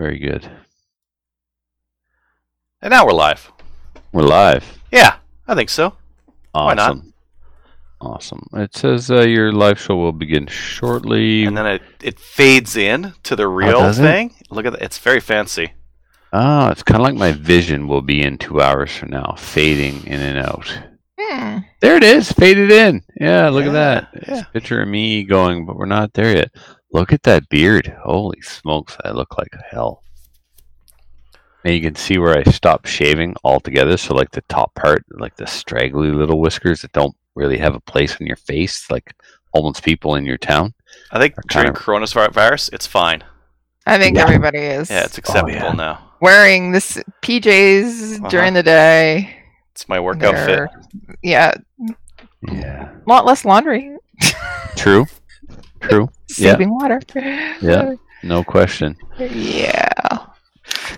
Very good. And now we're live. We're live. Yeah, I think so. Why not? Awesome. Awesome. It says uh, your live show will begin shortly. And then it, it fades in to the real does it? thing. Look at that. It's very fancy. Oh, it's kind of like my vision will be in two hours from now, fading in and out. Hmm. There it is, faded in. Yeah, look at that. Yeah, It's a picture of me going, but we're not there yet. Look at that beard. Holy smokes, I look like hell. And you can see where I stopped shaving altogether. So, like the top part, like the straggly little whiskers that don't really have a place on your face, like homeless people in your town. I think Are kind during coronavirus, it's fine. I think Yeah. everybody is Yeah, it's acceptable yeah. now. wearing this PJs Uh-huh. during the day. It's my workout fit. Yeah, Yeah. a lot less laundry, True. True. Yeah. saving water. Yeah. No question. Yeah.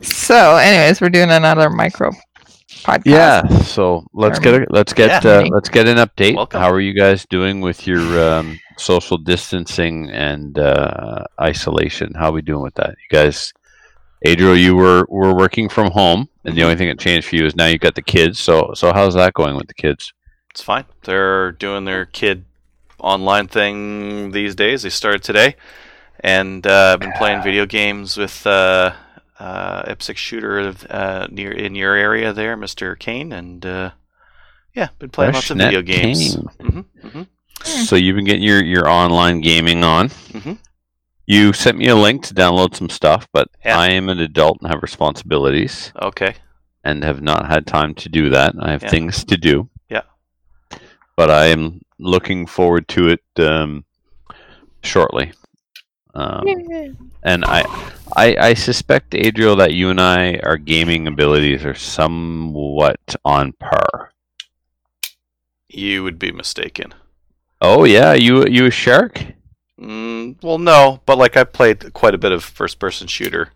So, anyways, we're doing another micro podcast. Yeah. So let's get a, let's get Yeah. uh, let's get an update. Welcome. How are you guys doing with your um, social distancing and uh, isolation? How are we doing with that? You guys, Adriel, you were were working from home, and the only thing that changed for you is now you've got the kids. So so how's that going with the kids? It's fine. They're doing their kid online thing these days. They started today, and uh, I've been playing video games with uh, uh, Ipswich shooter uh, near in your area there, Mister Kane, and uh, yeah, been playing lots of video games. Kane. hmm hmm So you've been getting your your online gaming on. Mhm. You sent me a link to download some stuff, but Yeah. I am an adult and have responsibilities. Okay. and have not had time to do that. I have Yeah. things to do. Yeah. But I am looking forward to it um, shortly. Um, and I, I, I suspect, Adriel, that you and I, our gaming abilities are somewhat on par. You would be mistaken. Oh yeah, you you a shark? Mm, well, no, but like I played quite a bit of first-person shooter.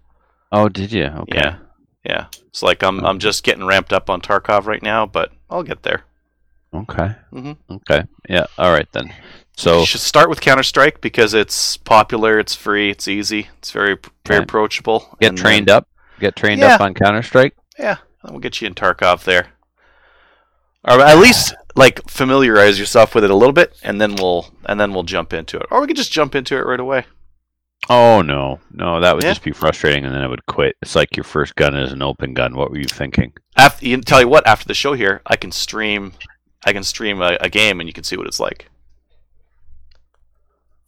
Oh, did you? Okay. Yeah, yeah. It's like I'm I'm just getting ramped up on Tarkov right now, but I'll get there. Okay. Mhm. Okay. Yeah. All right then. So you should start with Counter Strike because it's popular, it's free, it's easy, it's very very approachable. get and trained then, up. Get trained Yeah. up on Counter Strike. Yeah, then we'll get you in Tarkov there, or at least like familiarize yourself with it a little bit, and then we'll and then we'll jump into it, or we could just jump into it right away. Oh no, no, that would Yeah. just be frustrating, and then I would quit. It's like your first gun is an open gun. What were you thinking? After you tell you what, after the show here, I can stream, I can stream a, a game, and you can see what it's like.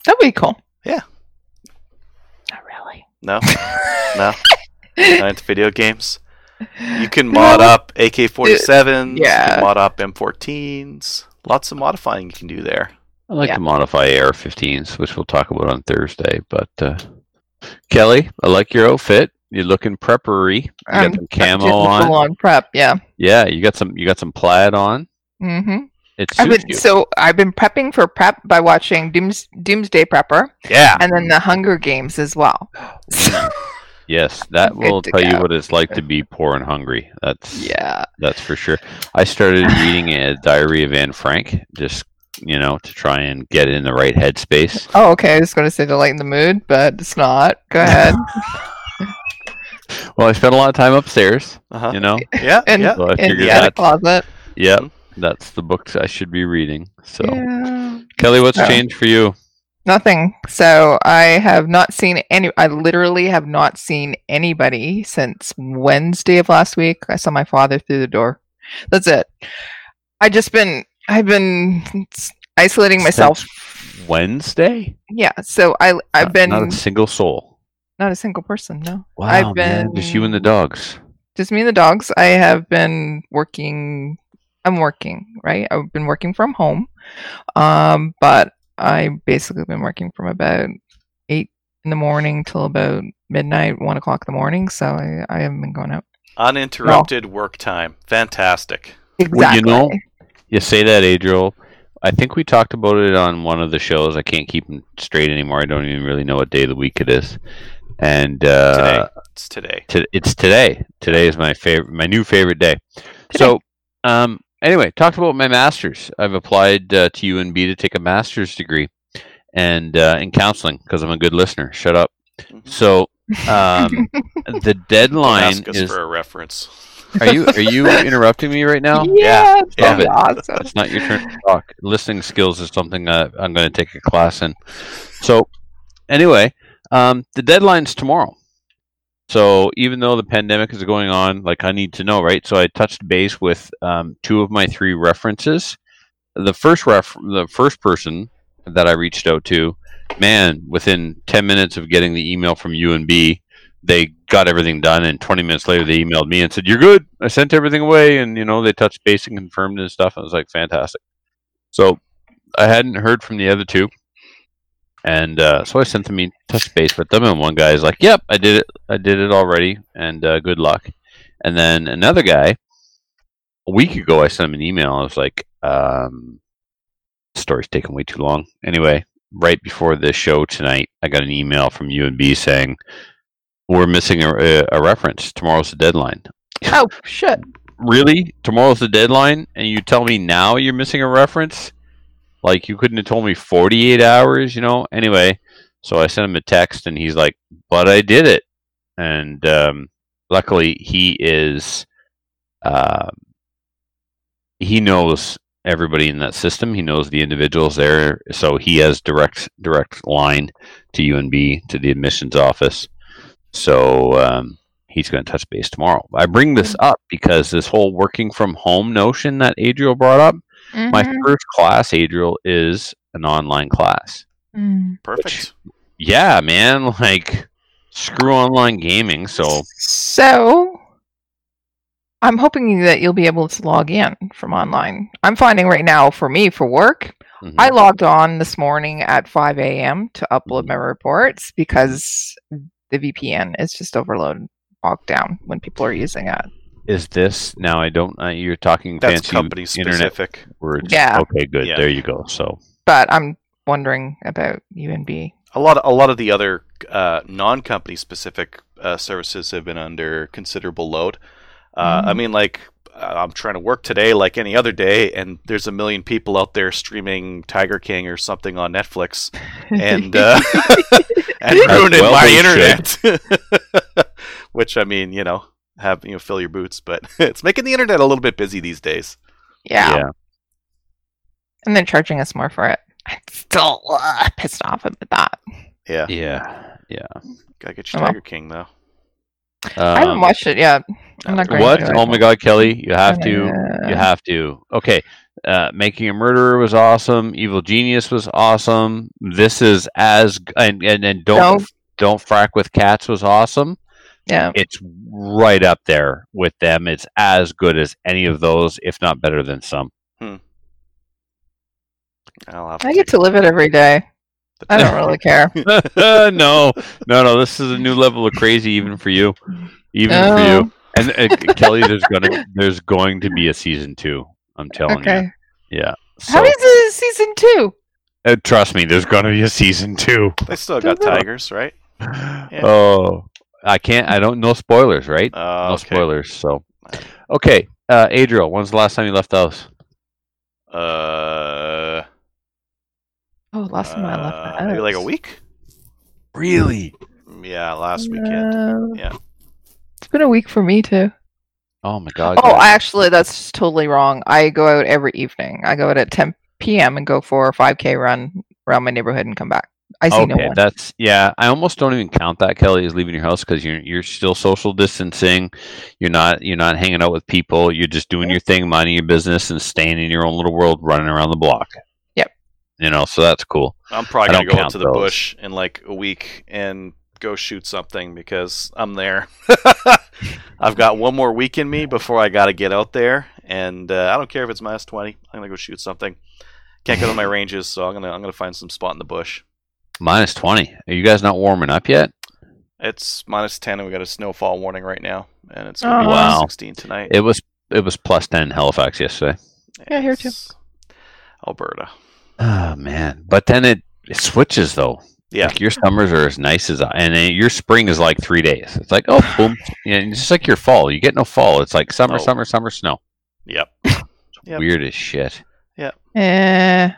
That'd be cool. Yeah. Not really. No, no, not into video games. You can mod up AK-47s. You Yeah. can mod up M14s. Lots of modifying you can do there. I like Yeah. to modify AR-15s, which we'll talk about on Thursday. But uh, Kelly, I like your outfit. You're looking preppery. You Um, got some camo Just a on. full-on prep. Yeah. Yeah, you got some. You got some plaid on. Mm-hmm. It I've been, you. so I've been prepping for prep by watching Dooms, Doomsday Prepper Yeah. and then the Hunger Games as well. yes, that I'm will to tell you what it's like to be poor and hungry. That's yeah. That's for sure. I started reading a Diary of Anne Frank, just you know, to try and get in the right headspace. Oh, okay. I was going to say to lighten the mood, but it's not. Go ahead. Well, I spent a lot of time upstairs, Uh-huh. you know. Yeah. And, yeah. So I in, figured in that- the closet. Yep. That's the books I should be reading. So, Yeah. Kelly, what's Yeah. changed for you? Nothing. So I have not seen any. I literally have not seen anybody since Wednesday of last week. I saw my father through the door. That's it. I just been. I've been isolating myself. Since Wednesday. Yeah. So I. I've Not- been not a single soul. not a single person. No. Wow, I've man, just you and the dogs. just me and the dogs. I have been working. I'm working, right? I've been working from home, um, but I basically been working from about eight in the morning till about midnight, one o'clock in the morning. So I, I haven't been going out. Uninterrupted work time. Fantastic. Exactly. Well, you know, You say that, Adriel. I think we talked about it on one of the shows. I can't keep them straight anymore. I don't even really know what day of the week it is. And uh, Today. It's today. To, it's today. Today is my favorite, my new favorite day. So, um, anyway, talked about my masters. I've applied uh, to UNB to take a master's degree, and uh, in counseling because I'm a good listener. Shut up. Mhm. So, um, the deadline Ask us is. for a reference. Are you are you interrupting me right now? Yeah, Stop that'd it. awesome. It's not your turn to talk. Listening skills is something uh, I'm going to take a class in. So, anyway, um, the deadline's tomorrow. So even though the pandemic is going on, like I need to know, right? So I touched base with um, two of my three references. The first ref, the first person that I reached out to, man, within ten minutes of getting the email from UNB, they got everything done, and 20 minutes later they emailed me and said, "You're good. I sent everything away," and you know they touched base and confirmed and stuff. I was like, fantastic. So I hadn't heard from the other two, and uh, so I sent them in touch base with them, and one guy is like, "Yep, I did it. I did it already, and uh, good luck." And then another guy, a week ago, I sent him an email. I was like, um, "Story's taking way too long." Anyway, right before the show tonight, I got an email from UNB saying we're missing a, a, a reference. Tomorrow's the deadline. Oh shit! Really? Tomorrow's the deadline, and you tell me now you're missing a reference? Like you couldn't have told me 48 hours, you know? Anyway, so I sent him a text, and he's like, "But I did it." And um, luckily, he is. Uh, he knows everybody in that system. He knows the individuals there, so he has direct direct line to UNB to the admissions office. So um, he's going to touch base tomorrow. I bring this up because this whole working from home notion that Adriel brought up. My Mhm. first class, Adriel, is an online class. Mm. Perfect. Yeah, man. Like, screw online gaming. So So, I'm hoping that you'll be able to log in from online. I'm finding right now for me for work, mhm. I logged on this morning at 5 a.m. to upload my reports because the VPN is just overloaded, bogged down when people are using it. Is this now? I don't. Uh, you're talking That's fancy company internet specific. words. Yeah. Okay. Good. Yeah. There you go. So But I'm wondering about UNB. A lot, a lot of the other uh, non-company specific uh, services have been under considerable load. Uh, I Mhm. mean, like uh, I'm trying to work today, like any other day, and there's a million people out there streaming Tiger King or something on Netflix, and uh, and As ruining well my internet. Which I mean, you know, have you know, fill your boots, but it's making the internet a little bit busy these days. yeah. and then charging us more for it. I'm still uh, pissed off about that. Yeah, Yeah. Yeah. gotta get your Oh, well. Tiger King though. I haven't Um, watched it yet. I'm not going What? to. Oh my God, Kelly! You have to. Uh, You have to. Okay. Uh, Making a Murderer was awesome. Evil Genius was awesome. This is as and and, and don't Don't- don't frack with cats was awesome. Yeah. It's right up there with them. It's as good as any of those, if not better than some. I'll have to I get to live it every day. I don't really care. no, no, no. This is a new level of crazy, even for you, even for Oh, you. And uh, Kelly, there's gonna there's going to be a season two. I'm telling Okay. you. Yeah. How So, is it season two? uh, trust me, there's gonna be a season two. They still got tigers, right? Oh, I can't. I don't. No spoilers, right? Uh, no okay. spoilers. So, okay. Uh, Adriel, when's the last time you left the house? Uh, Oh, last time I left uh, the maybe like a week. Really? Yeah, last weekend. Uh, Yeah. It's been a week for me too. Oh my God. Oh. I actually, that's totally wrong. I go out every evening. I go out at 10 p.m. and go for a 5K run around my neighborhood and come back. I see no okay, one. that's yeah. I almost don't even count that Kelly is leaving your house because you're you're still social distancing. You're not you're not hanging out with people. You're just doing your thing, minding your business, and staying in your own little world, running around the block. Yep. You know, so that's cool. I'm probably gonna go out to the those. bush in like a week and go shoot something because I'm there. I've got one more week in me before I got to get out there, and uh, I don't care if it's minus twenty. I'm gonna go shoot something. Can't go to my ranges, so I'm gonna I'm gonna find some spot in the bush. Minus twenty. Are you guys not warming up yet? It's minus ten, and we got a snowfall warning right now, and it's gonna Oh. minus Wow. sixteen tonight. It was it was plus ten in Halifax yesterday. Yeah, here too. Alberta. Oh man! But then it, it switches though. Yeah. Like your summers are as nice as and then your spring is like three days. It's like oh boom, yeah, it's just like your fall. You get no fall. It's like summer, No. summer, summer, snow. Yep. Yep. Weird as shit. Yep. Eh, yeah.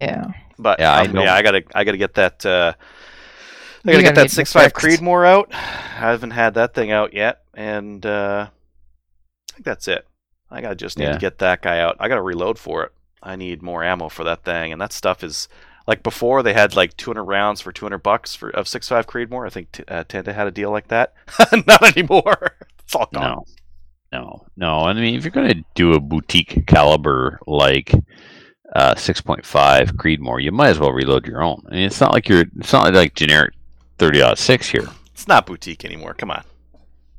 yeah. But Yeah, I um, know. yeah, I gotta I gotta get that uh, I gotta get that 6.5 fix. Creedmoor out. I haven't had that thing out yet, and uh, I think that's it. I gotta just need Yeah. to get that guy out. I gotta reload for it. I need more ammo for that thing, and that stuff is like before they had like 200 rounds for 200 bucks for of 6.5 Creedmoor. I think t- uh, Tenda had a deal like that. Not anymore. It's all gone. No, no, no. I mean, if you're going to do a boutique caliber like uh, 6.5 Creedmoor, you might as well reload your own. I mean, it's not like you're. It's not like generic 30 six here. It's not boutique anymore. Come on.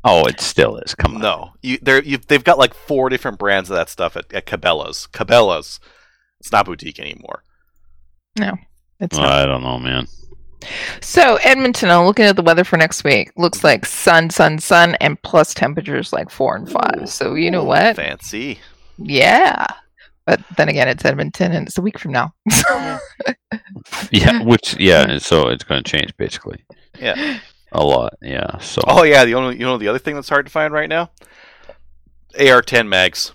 Oh, it still is. Come on. No, you, they're, you, they've got like four different brands of that stuff at, at Cabela's. Cabela's. It's not boutique anymore. No, it's Well, not. I don't know, man. So Edmonton, I'm looking at the weather for next week. Looks like sun, sun, sun, and plus temperatures like four and five. Ooh. So you know Ooh, what? Fancy. Yeah. But then again, it's Edmonton, and it's a week from now. Yeah, which yeah, and so it's going to change basically Yeah. a lot. Yeah. So Oh yeah, the only you know the other thing that's hard to find right now? AR-10 mags.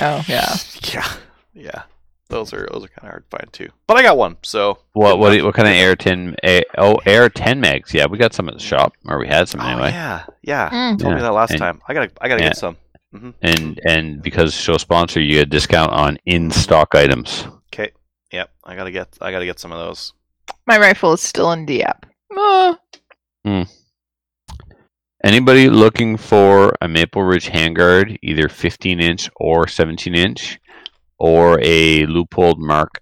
oh yeah. Yeah, yeah. Those are those are kind of hard to find too. But I got one, so what what enough. what kind of AR-10? A, oh, Air 10 megs. Yeah, we got some at the shop, or we had some Oh, anyway. yeah, yeah. Mm. Told me that last and- time. I gotta I gotta yeah. get some. And and because show sponsor, you get a discount on in stock items. Okay. Yep. I gotta get I gotta get some of those. My rifle is still in Dieppe. Uh, Anybody looking for a Maple Ridge handguard, either 15 inch or 17 inch, or a Leupold Mark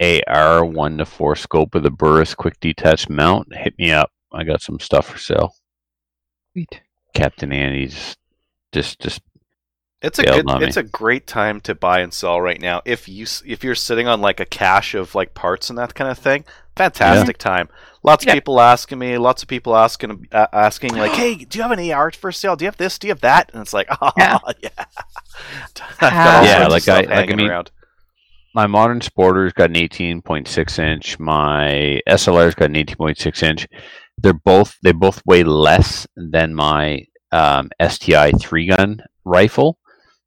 AR 1 to 4 scope with a Burris quick detach mount, hit me up. I got some stuff for sale. sweet. Captain Andy's just just It's a good. It's a great time to buy and sell right now. If you if you're sitting on like a cache of like parts and that kind of thing, fantastic time. Lots of people asking me. Lots of people asking uh, asking like, "Hey, do you have an AR for sale? Do you have this? Do you have that?" And it's like, "Oh Yeah. yeah, I've got Ah. all Yeah, like I- like I mean- around. my modern sporter's got an 18.6 inch my slr's got an 18.6 inch they're both they both weigh less than my um, sti three gun rifle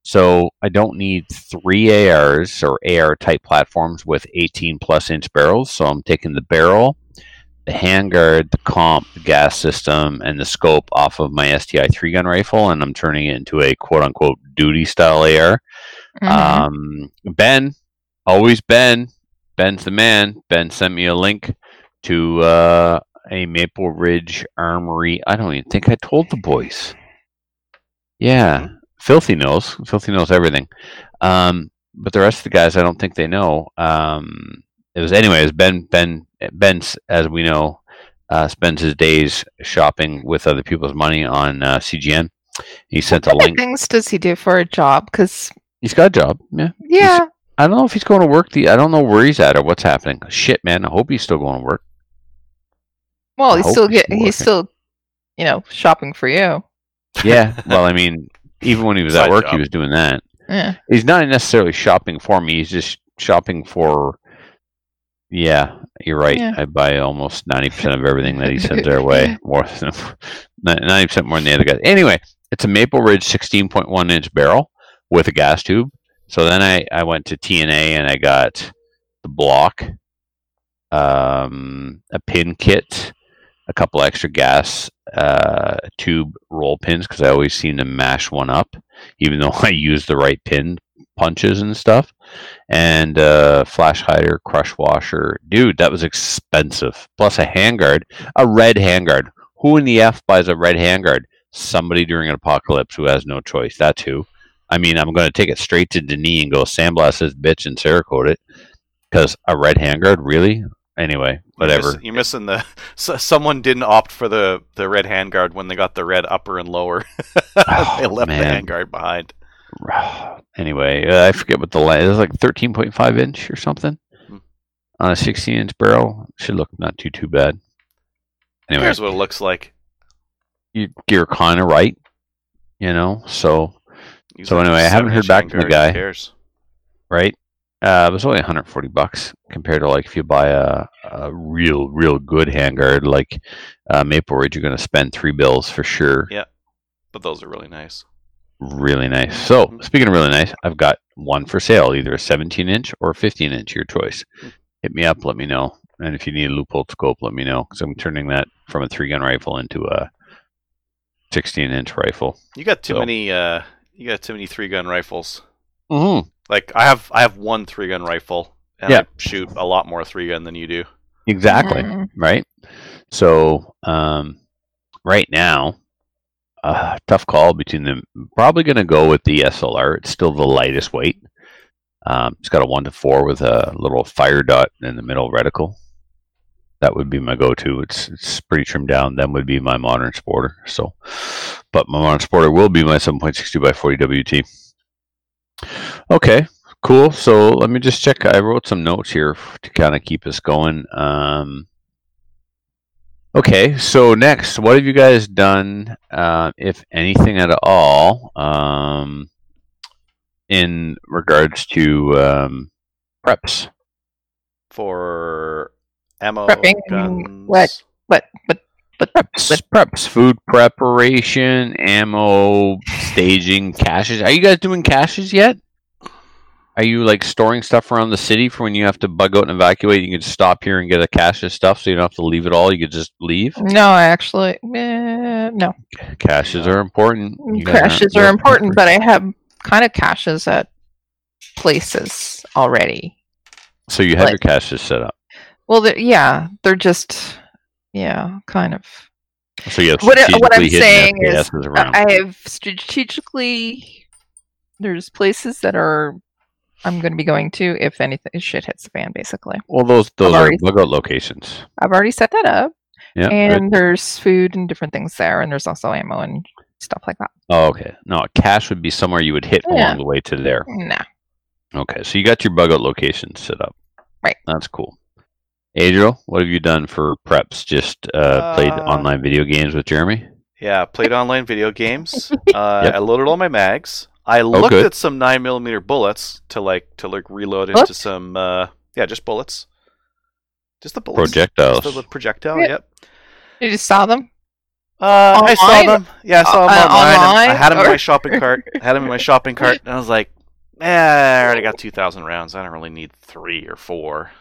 so i don't need three ars or ar type platforms with 18 plus inch barrels so i'm taking the barrel the handguard the comp the gas system and the scope off of my sti three gun rifle and i'm turning it into a quote unquote duty style ar Mhm. um, Ben, always Ben. Ben's the man. Ben sent me a link to uh, a Maple Ridge Armory. I don't even think I told the boys. Yeah, Filthy knows. Filthy knows everything. Um, but the rest of the guys, I don't think they know. Um, it was anyway. It was Ben. Ben. Ben, as we know, uh, spends his days shopping with other people's money on uh, CGN. He sent a what of link. things does he do for a job? Because He's got a job. Yeah. yeah, I don't know if he's going to work. The I don't know where he's at or what's happening. Shit, man. I hope he's still going to work. well, I he's still he's get he's still, you know, shopping for you. Yeah. well, I mean, even when he was at work, he was doing that. Yeah. He's not necessarily shopping for me. He's just shopping for. Yeah, you're right. Yeah. I buy almost ninety percent of everything that he sends our way. More than ninety percent more than the other guys. Anyway, it's a Maple Ridge sixteen point one inch barrel with a gas tube. So then I I went to TNA and I got the block, um, a pin kit, a couple extra gas uh, tube roll pins because I always seem to mash one up, even though I use the right pin punches and stuff, and uh, flash hider, crush washer. Dude, that was expensive. Plus a handguard, a red handguard. Who in the f buys a red handguard? Somebody during an apocalypse who has no choice. That's who. I mean, I'm going to take it straight to Denis and go sandblast this bitch and Cerakote it because a red handguard, really? Anyway, whatever. You're, miss- missing the. So, someone didn't opt for the the red handguard when they got the red upper and lower. they Oh, left the handguard behind. anyway, uh, I forget what the length it was like 13.5 inch or something Hmm. on a 16 inch barrel. Should look not too too bad. Anyway, Here's what it looks like. you, you're kind of right, you know. So Use So anyway, I haven't heard back from the guy. Cares? right, uh, it was only 140 bucks compared to like if you buy a, a real real good handguard like uh, Maple Ridge, you're going to spend three bills for sure. Yeah. But those are really nice. Really nice. So speaking of really nice, I've got one for sale, either a 17 inch or 15 inch, your choice. Hit me up, let me know. And if you need a Leupold scope, let me know because I'm turning that from a three gun rifle into a 16 inch rifle. You got too So- many. Uh, you got too many three gun rifles. Mm-hmm. Like I have, I have one three gun rifle, and Yeah. I shoot a lot more three gun than you do. Exactly. Mm. Right. So, um, right now, uh, tough call between them. Probably going to go with the SLR. It's still the lightest weight. Um, it's got a one to four with a little fire dot in the middle reticle. That would be my go-to. It's it's pretty trimmed down. Then would be my modern sporter. So, but my modern sporter will be my 7.62 by 40 WT. Okay, cool. So let me just check. I wrote some notes here to kind of keep us going. Um, okay, so next, what have you guys done, uh, if anything at all, um, in regards to um, preps? For ammo, Prepping, guns. what? But but Preps, preps, food preparation, ammo, staging, caches. Are you guys doing caches yet? Are you like storing stuff around the city for when you have to bug out and evacuate? You can just stop here and get a cache of stuff, so you don't have to leave it all. You could just leave. no, actually, eh, no. Caches are important. You Caches are important, but I have kind of caches at places already. so you have like- your caches set up. Well, they're, yeah, they're just yeah, kind of. So have What what I'm saying is, around. I have strategically. There's places that are I'm going to be going to if anything shit hits the fan. Basically, well, those those are already- bug out locations. I've already set that up, Yeah. and there's food and different things there, and there's also ammo and stuff like that. Oh, okay. No, a cache would be somewhere you would hit Yeah. along the way to there. Nah, Okay, so you got your bug out location set up. Right. That's cool. Adriel, what have you done for preps? Just uh, played Uh, online video games with Jeremy? Yeah, played online video games. Uh, Yep. I loaded all my mags. I looked good. at some nine millimeter bullets to like to like reload into Bullets? some uh yeah, just bullets. Just the bullets. Projectiles. Just the projectile, Yeah. yep. you just saw them. Uh, I saw them. Yeah, I saw them Uh, online. and I had them in my shopping cart. I had them in my shopping cart, and I was like, "Eh, I already got two thousand rounds. I don't really need three or four.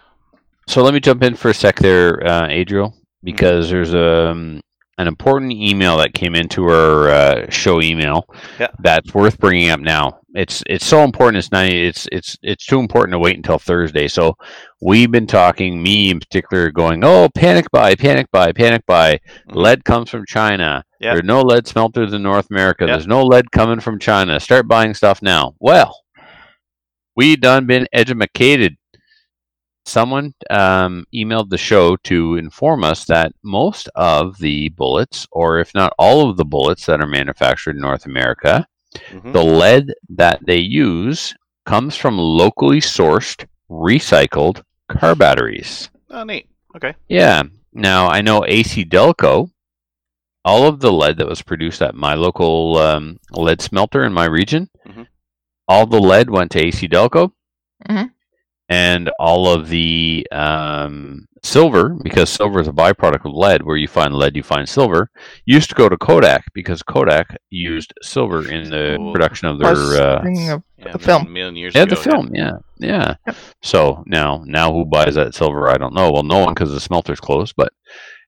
So let me jump in for a sec there, uh, Adriel, because there's um, an important email that came into our uh, show email Yeah. that's worth bringing up now. It's it's so important. It's not. It's it's it's too important to wait until Thursday. So we've been talking, me in particular, going, oh, panic buy, panic buy, panic buy. Mhm. Lead comes from China. Yeah. There are no lead smelters in North America. Yeah. There's no lead coming from China. Start buying stuff now. Well, we done been educated someone um, emailed the show to inform us that most of the bullets, or if not all of the bullets that are manufactured in North America, Mhm. the lead that they use comes from locally sourced, recycled car batteries. Oh, neat. Okay. Yeah. Now I know AC Delco. All of the lead that was produced at my local um, lead smelter in my region, Mhm. all the lead went to AC Delco, Mhm. And all of the um, silver, because silver is a byproduct of lead. Where you find lead, you find silver. Used to go to Kodak because Kodak used silver in the Cool. production of their Plus, uh, of- Yeah, The a film. million years yeah, ago. the film, yeah, yeah. So now, now who buys that silver? I don't know. Well, no one because the smelter's closed. But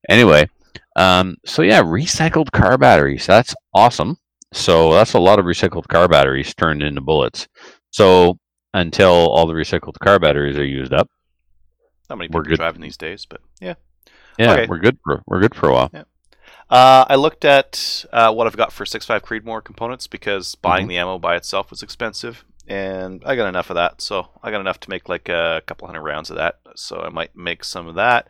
anyway, um, so yeah, recycled car batteries. That's awesome. So that's a lot of recycled car batteries turned into bullets. So until all the recycled car batteries are used up, Not many We're good. driving these days, but yeah. yeah, Okay. we're good for we're good for a while. Uh, I looked at uh, what I've got for six 6.5 Creedmoor components because buying Mm-hmm. the ammo by itself was expensive, and I got enough of that. So I got enough to make like a couple hundred rounds of that. So I might make some of that.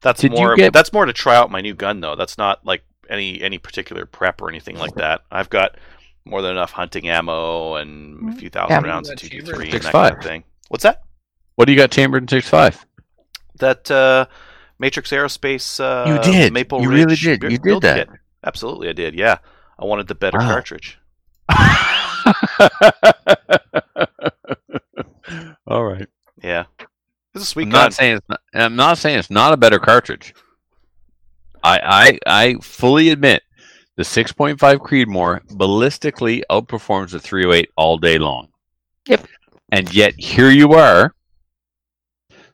That's Did more. get- That's more to try out my new gun though. That's not like any any particular prep or anything like that. I've got more than enough hunting ammo and a few thousand Yeah. rounds of That two chamber three and that kind of thing. What's that? What do you got chambered in six five? That uh, Matrix Aerospace. Uh, You did. Maple You Ridge really did. You did that. kit. Absolutely, I did. Yeah, I wanted the better Wow. cartridge. all right. Yeah, it's a sweet I'm gun. not saying it's not, I'm not saying it's not a better cartridge. I I I fully admit the 6.5 Creedmoor ballistically outperforms the 308 all day long. Yep. And yet here you are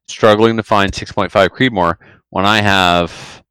struggling to find 6.5 Creedmoor when I have.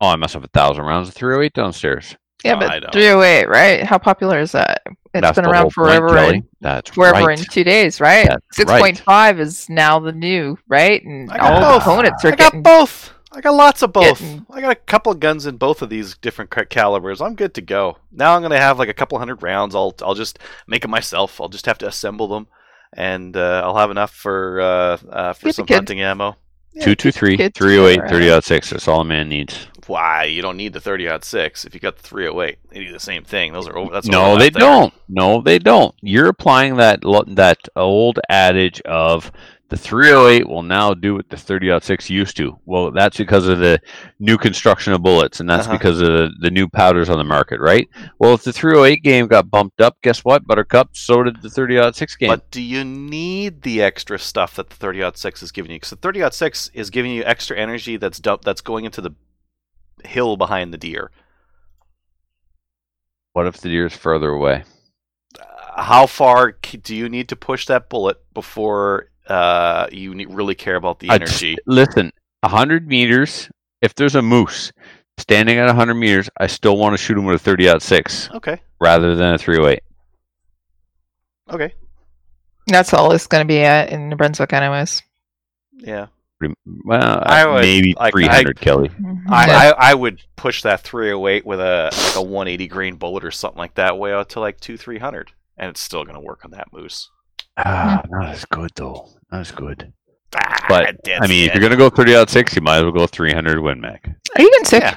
Oh, I must have a thousand rounds of 308 downstairs. Yeah, No, but 308, right? How popular is that? It's That's been around whole point, forever. Kelly. and That's forever right. in two days, right? That's Six right. point five is now the new, right? And I got all the both. opponents are I got getting. both. I got lots of both. getting- I got a couple of guns in both of these different calibers. I'm good to go. Now I'm gonna have like a couple hundred rounds. I'll I'll just make them myself. I'll just have to assemble them, and uh, I'll have enough for uh, uh, for Get some kids. hunting ammo. 223, Kids 308, are, 30 out 6. That's all a man needs. Why you don't need the 30 out six if you got the 308. They do the same thing. Those are over. That's No, they there. don't. No, they don't. You're applying that that old adage of the 308 will now do what the 30-06 used to. Well, that's because of the new construction of bullets, and that's Uh-huh. because of the, the new powders on the market, right? Well, if the 308 game got bumped up, guess what? Buttercup, so did the 30-06 game. But do you need the extra stuff that the 30 six is giving you? Because the 30 six is giving you extra energy that's dump that's going into the hill behind the deer. what if the deer's further away? Uh, how far do you need to push that bullet before uh, you really care about the I'd energy? Listen, 100 meters, if there's a moose standing at 100 meters, I still want to shoot him with a 30 out 6 Okay, rather than a 308. okay, That's all it's going to be at in New Brunswick, anyways. yeah. Well, I uh, would- maybe like, I- 300, Kelly. I, Yeah. I, I would push that 308 with a like a 180 grain bullet or something like that way out to like two 300, and it's still gonna work on that moose. Ah, not as good though. Not as good. Ah, But dead I mean, if you're gonna go 30 out 6, you might as well go 300 Win Mag. Are you getting sick? Yeah.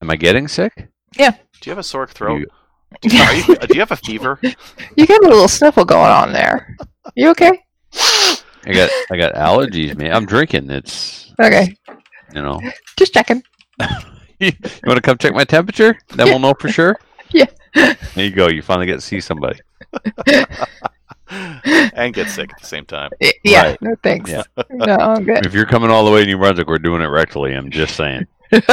Am I getting sick? Yeah. Do you have a sore throat? You- Are you, do you have a fever? You got a little sniffle going on there. You okay? I got I got allergies, man. I'm drinking. It's Okay, you know. just checking. you want to come check my temperature? Then we'll know for sure. Yeah. There you go. You finally get to see somebody. and get sick at the same time. Yeah, Right. no thanks. Yeah. No, I'm good. If you're coming all the way to New Brunswick, we're doing it rectally. I'm just saying.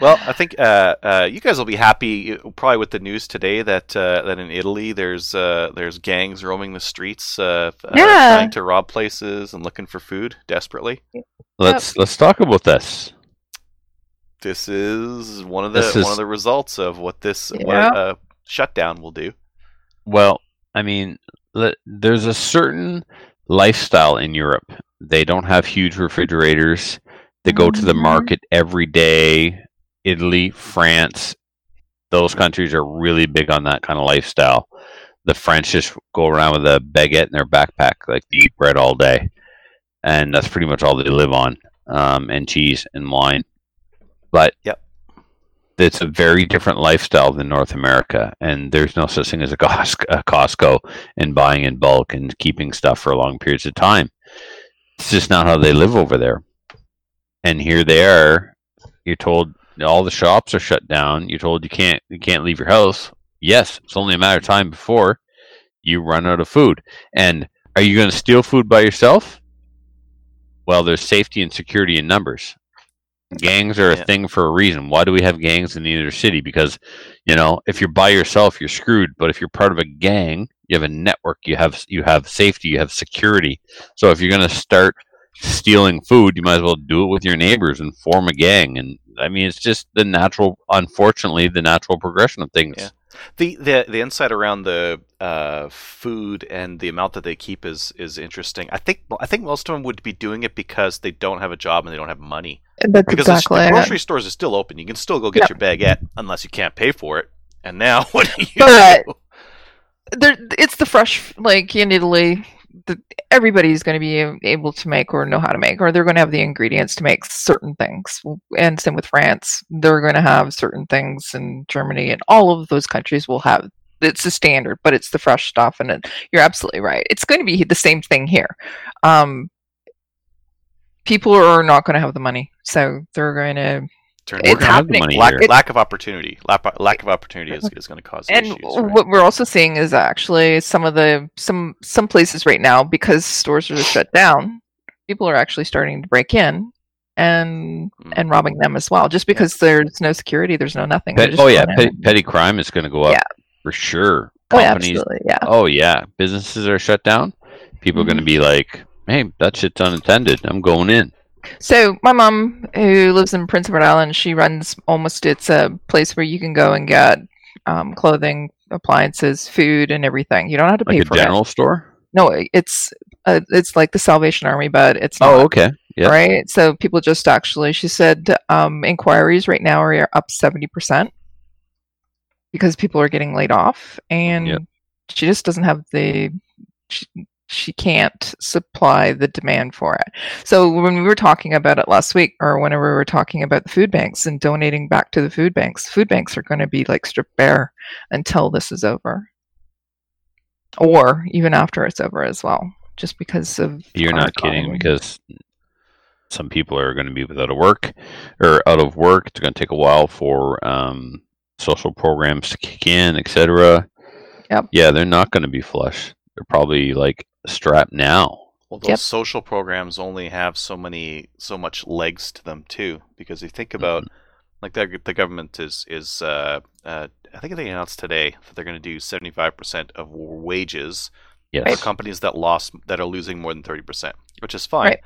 Well, I think uh, uh, you guys will be happy uh, probably with the news today that uh, that in Italy there's uh, there's gangs roaming the streets, uh, uh, Yeah. trying to rob places and looking for food desperately. Let's let's talk about this. This is one of the This one of the results of what this what Yeah. a shutdown will do. Well, I mean, there's a certain lifestyle in Europe. They don't have huge refrigerators. They go to the Mhm. market every day. Italy, France, those countries are really big on that kind of lifestyle. The French just go around with a baguette in their backpack, like they eat bread all day, and that's pretty much all they live on, um, and cheese and wine. But Yep. It's a very different lifestyle than North America, and there's no such thing as a Costco and buying in bulk and keeping stuff for long periods of time. It's just not how they live over there. And here they are. You're told all the shops are shut down. You're told you can't you can't leave your house. Yes, it's only a matter of time before you run out of food. And are you going to steal food by yourself? Well, there's safety and security in numbers. Gangs are a Yeah. thing for a reason. Why do we have gangs in the inner city? Because, you know, if you're by yourself, you're screwed. But if you're part of a gang, you have a network. You have you have safety. You have security. So if you're going to start stealing food, you might as well do it with your neighbors and form a gang. And I mean, it's just the natural, unfortunately, the natural progression of things. Yeah. The the the insight around the uh, food and the amount that they keep is is interesting. I think I think most of them would be doing it because they don't have a job and they don't have money. That's Because the exactly the, grocery stores are still open. You can still go get your baguette unless you can't pay for it. And now what do you But- do? there it's the fresh like in Italy the, everybody's going to be able to make or know how to make or they're going to have the ingredients to make certain things. And same with France they're going to have certain things in Germany and all of those countries will have it's a standard but it's the fresh stuff and it, you're absolutely right. It's going to be the same thing here. Um people are not going to have the money so they're going to Turn It's We're gonna have the happening. lack, here. lack of opportunity. Lack, lack of opportunity is, is going to cause and issues. right? what we're also seeing is actually some of the some some places right now because stores are shut down people are actually starting to break in and Mm. and robbing them as well just because there's no security there's no nothing Pet- oh yeah, going petty, petty crime is going to go up Yeah. for sure. oh, yeah, Companies, absolutely yeah oh yeah, businesses are shut down. People are going to be like, "Hey, that shit's unintended. I'm going in." So my mom, who lives in Prince Edward Island, she runs almost. It's a place where you can go and get um, clothing, appliances, food, and everything. You don't have to pay Like for it. A general store. No, it's uh, it's like the Salvation Army, but it's not. Oh, okay. Yeah. Right. So people just actually, she said, um, inquiries right now are up seventy percent because people are getting laid off, and Yep. she just doesn't have the. She, she can't supply the demand for it. So when we were talking about it last week, or whenever we were talking about the food banks and donating back to the food banks, food banks are going to be like stripped bare until this is over, or even after it's over as well, just because of You're our not kidding economy. because some people are going to be without a work or out of work. It's going to take a while for um, social programs to kick in, etc. Yep. Yeah, they're not going to be flush. They're probably like strapped now. Well, those Yep. social programs only have so many, so much legs to them too. Because you think about, like the the government is is, uh, uh, I think they announced today that they're going to do seventy five percent of wages Yes. for companies that lost that are losing more than thirty percent, which is fine. Right.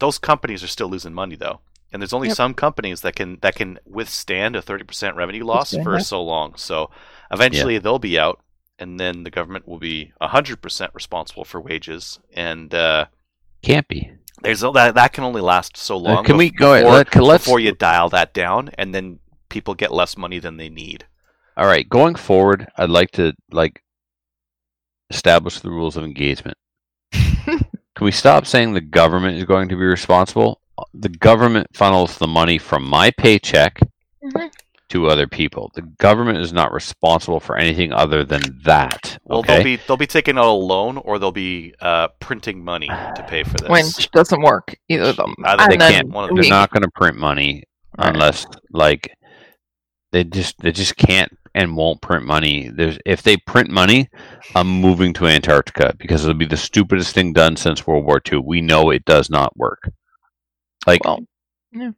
Those companies are still losing money though, and there's only Yep. some companies that can that can withstand a thirty percent revenue loss Withstand for that. so long. So eventually they'll be out, and then the government will be hundred percent responsible for wages, and uh, Can't be. there's that that can only last so Uh, long. can we go? before, Let, before you dial that down, and then people get less money than they need. All right, going forward, I'd like to like establish the rules of engagement. Can we stop saying the government is going to be responsible? The government funnels the money from my paycheck Mhm. To other people. The government is not responsible for anything other than that. Well, they'll be they'll be taking out a loan, or they'll be uh, printing money to pay for this. which doesn't work either of them. Either they can't. One of them. They're we- not going to print money Right. unless like they just they just can't and won't print money. There's if they print money, I'm moving to Antarctica because it'll be the stupidest thing done since World War II. We know it does not work. Like well,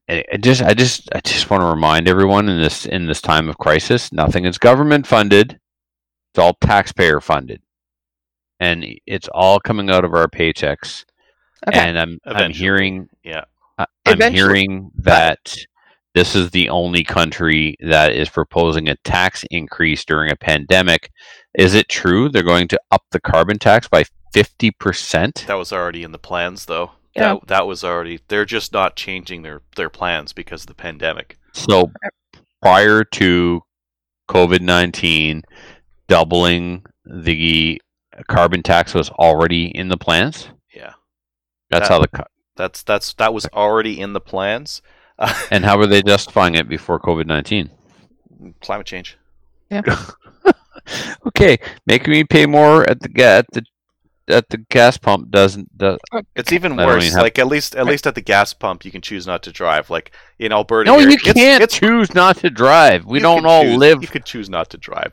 I I just I just I just want to remind everyone in this in this time of crisis, nothing is government funded. It's all taxpayer funded. And it's all coming out of our paychecks. okay. And I'm I'm hearing yeah, I- I'm Eventually. hearing that this is the only country that is proposing a tax increase during a pandemic. Is it true they're going to up the carbon tax by 50%? that was already in the plans, though. Yeah. That that was already. They're just not changing their their plans because of the pandemic. So prior to COVID 19, doubling the carbon tax was already in the plans? Yeah, That's That- how the. co- that's that's that was already in the plans. Uh, And how were they justifying it before COVID 19? climate change. Yeah. Okay, making me pay more at the at the at the gas pump doesn't does, It's even worse. even Like at least at least at the gas pump, you can choose not to drive. Like in Alberta, No, here, you it's- can't it's- choose not to drive. We you don't all choose- live You could choose not to drive.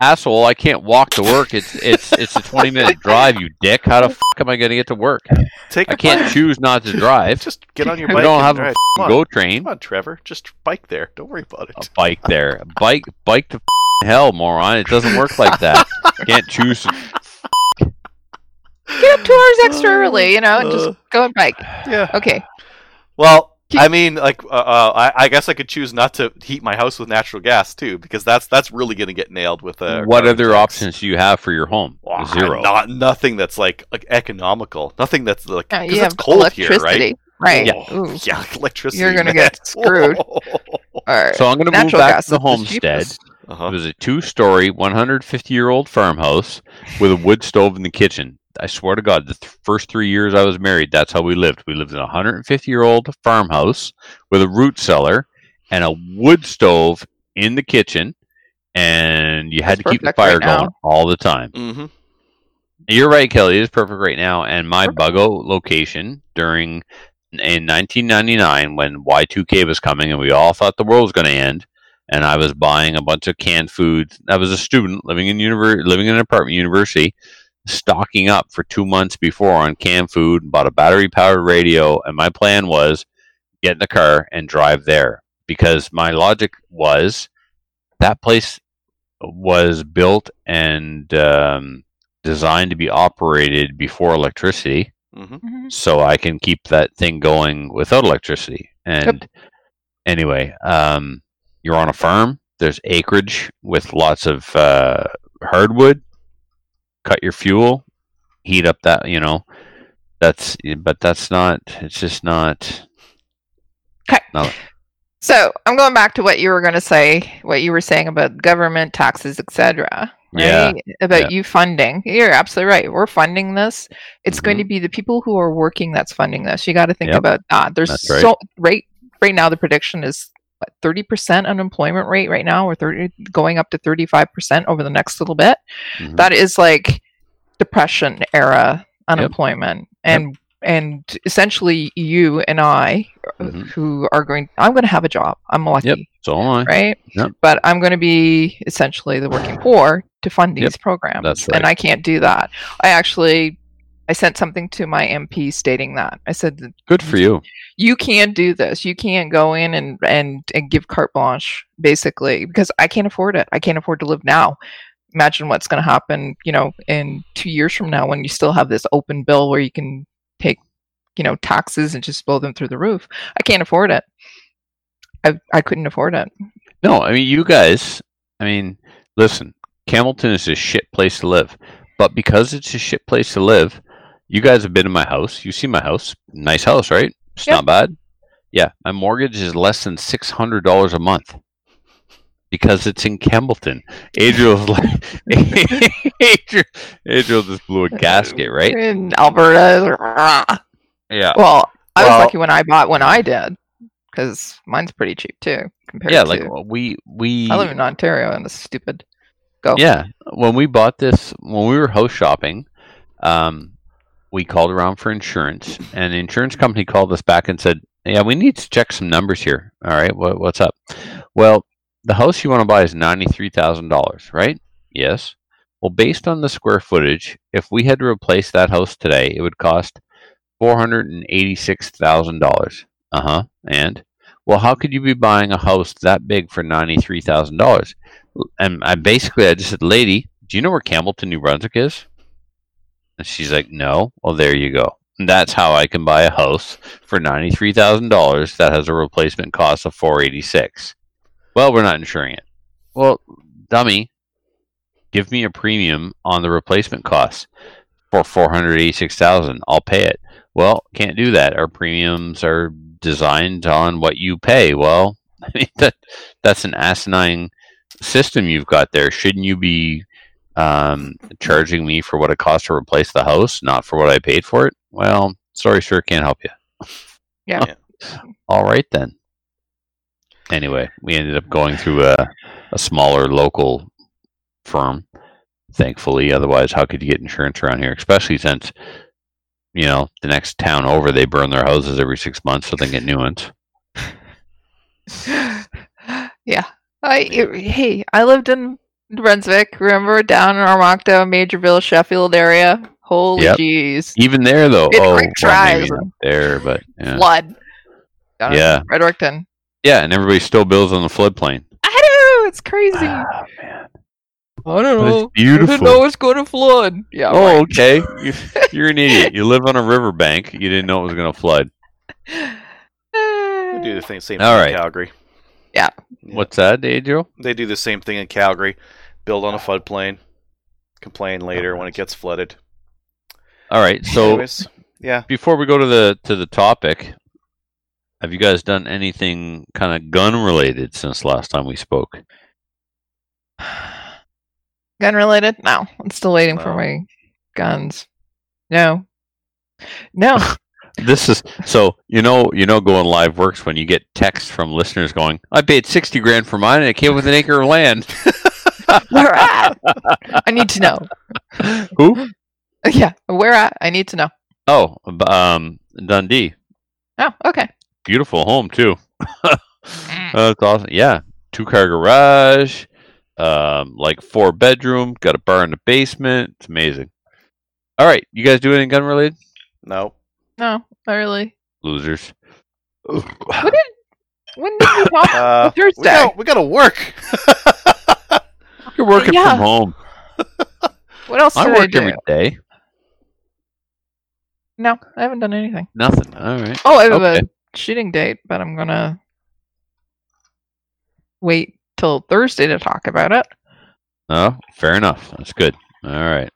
asshole. I can't walk to work. It's it's it's a twenty minute drive. You dick. How the fuck am I going to get to work? Take I a can't bike. choose not to drive. Just get on your bike. We don't have drive. a Come on. go train. Come on, Trevor. Just bike there. Don't worry about A it. bike there. Bike bike to hell, moron. It doesn't work like that. Can't choose. Get up two hours extra early, you know, and just Uh, go and bike. Yeah. Okay. Well, I mean, like, uh, uh, I, I guess I could choose not to heat my house with natural gas too, because that's that's really going to get nailed with uh, what other tax. options do you have for your home? Wow, Zero. Not nothing that's like, like economical. Nothing that's like Uh, 'cause you it's have cold here, electricity. right? Right. Oh, Ooh. yeah, electricity. You're gonna get screwed. All right. So I'm going to move Natural back to the is the homestead. cheapest. It uh-huh. was a two-story, 150-year-old farmhouse with a wood stove in the kitchen. I swear to God, the th- first three years I was married, that's how we lived. We lived in a 150-year-old farmhouse with a root cellar and a wood stove in the kitchen, and you had to keep the fire right going all the time. hmm You're right, Kelly. It is perfect right now. And my Perfect. Buggo location during in 1999 when Y2K was coming and we all thought the world was going to end, and I was buying a bunch of canned food. I was a student living in univer- living in an apartment university, stocking up for two months before on canned food. Bought a battery powered radio, and my plan was get in the car and drive there because my logic was that place was built and um, designed to be operated before electricity, hmm Mhm. so I can keep that thing going without electricity. And anyway, um, you're on a farm. There's acreage with lots of uh, hardwood. Cut your fuel, heat up that you know. That's but that's not. It's just not. Okay. So I'm going back to what you were going to say, what you were saying about government taxes, etc. Yeah, Right? About yeah. you funding. You're absolutely right. We're funding this. It's going Mhm. to be the people who are working that's funding this. You got to think Yep. about that. There's right. so right right now the prediction is what, 30% unemployment rate right now or 30 going up to 35% over the next little bit. Mhm. That is like depression era unemployment and and essentially you and I uh, Mhm. who are going I'm going to have a job. I'm lucky Yep. So am I. right? Yep. But I'm going to be essentially the working poor to fund these Yep, programs, that's and. I can't do that. I actually I sent something to my MP stating that I said Good for you. you can't do this. You can't go in and and and give carte blanche basically because I can't afford it. I can't afford to live now. Imagine what's going to happen, you know, in two years from now when you still have this open bill where you can take, you know, taxes and just blow them through the roof. I can't afford it. I I couldn't afford it. No, I mean you guys. I mean, listen, Campbellton is a shit place to live, but because it's a shit place to live, you guys have been in my house. You see my house, nice house, right? It's Yep. not bad. Yeah, my mortgage is less than six hundred dollars a month because it's in Campbellton. Adriel's like, Adriel, Adriel just blew a gasket, right? In Alberta. Yeah, Well, I was Well- lucky when I bought when I did because mine's pretty cheap too compared yeah. to. Like we we I live in Ontario and it's stupid. Go. Yeah, when we bought this, when we were house shopping, um, we called around for insurance, and the insurance company called us back and said, "Yeah, we need to check some numbers here. All right, what, what's up?" Well, the house you want to buy is ninety three thousand dollars, right? Yes. Well, based on the square footage, if we had to replace that house today, it would cost four hundred and eighty six thousand dollars. Uh huh. And well, how could you be buying a house that big for ninety three thousand dollars? and I basically I just said, "Lady, do you know where Campbellton, New Brunswick is?" And she's like, "No." Well, there you go. And that's how I can buy a house for ninety three thousand dollars that has a replacement cost of four eighty six. Well, we're not insuring it. Well, dummy, give me a premium on the replacement cost for four hundred eighty six thousand. I'll pay it. Well, can't do that. Our premiums are designed on what you pay. Well, I mean that that's an asinine system you've got there. Shouldn't you be um, charging me for what it cost to replace the house, not for what I paid for it? Well, sorry, sure, can't help you. Yeah. All right then. Anyway, we ended up going through a, a smaller local firm, thankfully. Otherwise, how could you get insurance around here? Especially since, you know, the next town over, they burn their houses every six months, so they get new ones. yeah. I it- hey, I lived in New Brunswick. Remember down in Armagh, Maugerville, Sheffield area. Holy Yep. jeez, Even there, though. It oh, well, maybe not there, but yeah. flood. Down Yeah. Fredericton. Yeah, and everybody still builds on the floodplain. I know it's crazy. Ah, man. I don't But it's know. I didn't know it's going to flood. Yeah. Oh, right. okay. You, you're an idiot. You live on a riverbank. You didn't know it was going to flood. They do the thing, same thing All in right. Calgary. Yeah. What's that, Adriel? They do the same thing in Calgary. Build on a floodplain. Complain later when it gets flooded. All right. So Anyways, yeah. before we go to the to the topic, have you guys done anything kind of gun related since last time we spoke? Gun related? No. I'm still waiting for my guns. No. No. This is so you know you know going live works when you get texts from listeners going, "I paid sixty grand for mine and it came with an acre of land." where at? I need to know. Who? Yeah. Where at? I need to know. Oh, um, Dundee. Oh, okay. Beautiful home too. Mm. That's awesome. Yeah, two car garage, um, like four bedroom, got a bar in the basement. It's amazing. All right, you guys do anything gun related? No. No, not really. Losers. What did? When did we talk? Uh, we Thursday. got we got to work. You're working Yeah. from home. What else I did I work do? every day. No, I haven't done anything. Nothing. All right. Oh, I have Okay. a shooting date, but I'm gonna wait till Thursday to talk about it. Oh, fair enough. That's good. All right.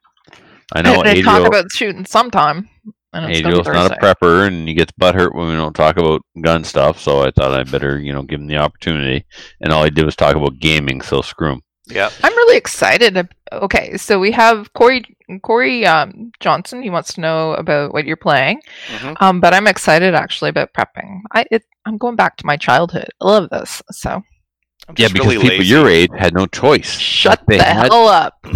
I I know to talk about shooting sometime. And it's gonna be Adriel's not a prepper, and he gets butthurt when we don't talk about gun stuff. So I thought I'd better, you know, give him the opportunity. And all he did was talk about gaming. So screw him. Yeah. I'm really excited. Okay, so we have Corey Corey um, Johnson. He wants to know about what you're playing. hmm Um, but I'm excited actually about prepping. I it, I'm going back to my childhood. I love this. So Yeah, because really people lazy. your age had no choice. shut They the had- hell up.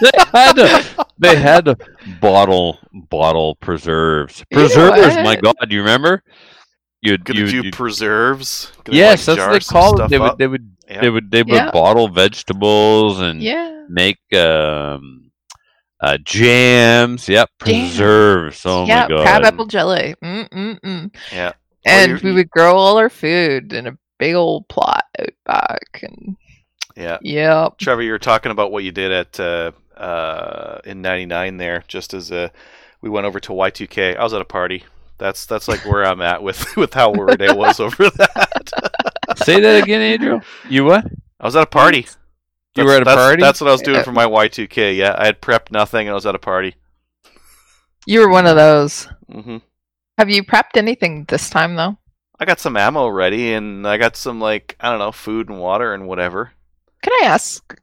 they had to, they had to bottle bottle preserves. You know my? God, you remember? You'd, Gonna you'd, do you'd- preserves. Gonna, yes, like, that's what they call it. They would, they would, Yeah. they would, they would Yeah. bottle vegetables and Yeah. make um, uh, jams. Yep, Jam. preserves. Oh yeah, my God. crab apple jelly. Mm mm mm. Yeah. And you- we would grow all our food in a big old plot out back. And Yeah. yeah. Trevor, you were talking about what you did at uh, uh, in '99 there, just as uh, we went over to Y2K. I was at a party. That's that's like where I'm at with with how worried I was over that. Say that again, Adriel. You what? I was at a party. You were at a that's- party? That's what I was doing for my Y2K. Yeah, I had prepped nothing and I was at a party. You were one of those. Mm-hmm. Have you prepped anything this time though? I got some ammo ready and I got some like I don't know food and water and whatever. Can I ask?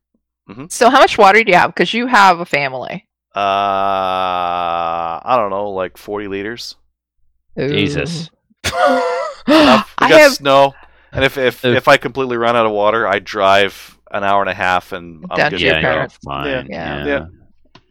Mhm. So how much water do you have? Because you have a family. Uh, I don't know, like 40 liters. Jesus. Enough. We I got have snow, and if if Uh, if I completely run out of water, I drive an hour and a half, and I'm Down good to your yeah, go. you're parents. fine. Yeah. Yeah. Yeah.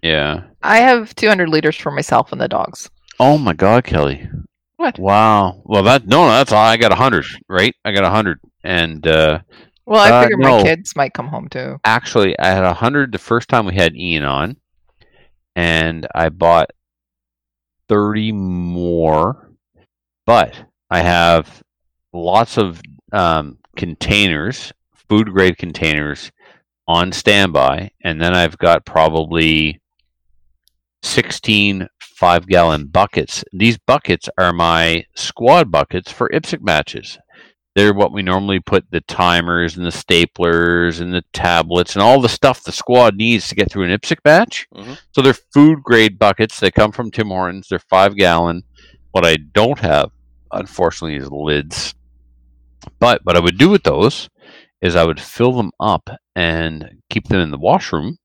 yeah. I have 200 liters for myself and the dogs. Oh my God, Kelly. What? Wow. Well, that no, that's all. I got a hundred, right? I got a hundred, and uh, Well, I Uh, figure no. my kids might come home too. actually, I had a hundred the first time we had Ian on, and I bought thirty more, but I have lots of um, containers, food grade containers, on standby, and then I've got probably 16 five gallon buckets. These buckets are my squad buckets for IPSC matches. They're what we normally put the timers and the staplers and the tablets and all the stuff the squad needs to get through an IPSC match. Mhm. So they're food grade buckets. They come from Tim Hortons. They're five gallon. What I don't have, unfortunately, is lids. But what I would do with those is I would fill them up and keep them in the washroom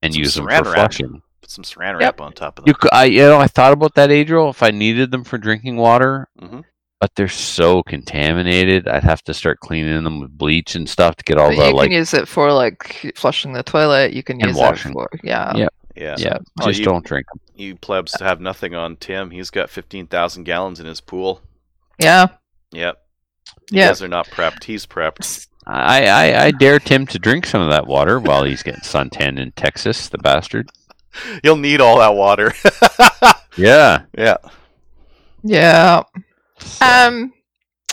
and Some use them saran for wrap. flushing. Put some saran Yep. wrap on top of them. You, cou- I, you know, I thought about that, Adriel. If I needed them for drinking water, Mhm. But they're so contaminated, I'd have to start cleaning them with bleach and stuff to get all But the you like. can use it for like flushing the toilet. You can use washing. it for yeah. Yeah. yeah. yeah, Oh, just you- don't drink them. You plebs have nothing on Tim. He's got 15,000 gallons in his pool. Yeah. Yep. You Yeah. guys are not prepped. He's prepped. I, I, I dare Tim to drink some of that water while he's getting suntanned in Texas, the bastard. You'll need all that water. Yeah. yeah. Yeah. Um,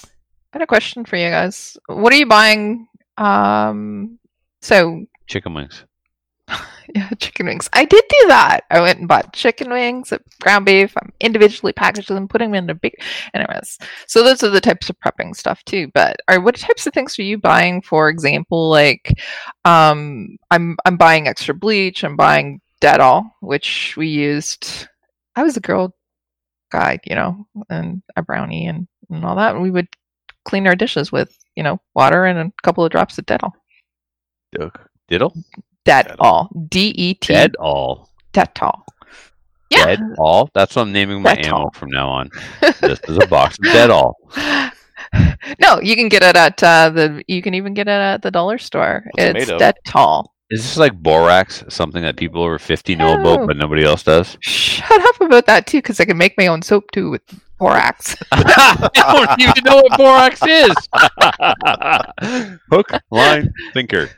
I had a question for you guys. What are you buying? Um, so chicken wings. yeah, chicken wings. I did do that. I went and bought chicken wings, ground beef. I'm individually packaged them, putting them in a big. Anyways, so those are the types of prepping stuff too. But are what types of things are you buying? For example, like, um, I'm I'm buying extra bleach. I'm buying Dettol, which we used. I was a girl guide, you know, and a brownie and, and all that. And we would clean our dishes with, you know, water and a couple of drops of Dettol. Diddle? Dettol. D E T. Dead all. Dettol. Yeah. Dead all. That's what I'm naming my Dettol. ammo from now on. This is a box of dead all. no, you can get it at uh, the. You can even get it at the dollar store. It's of? Is this like borax, something that people over 50 know No. about but nobody else does? Shut up about that too, because I can make my own soap too with borax. I don't even know what borax is. Hook, line, sinker.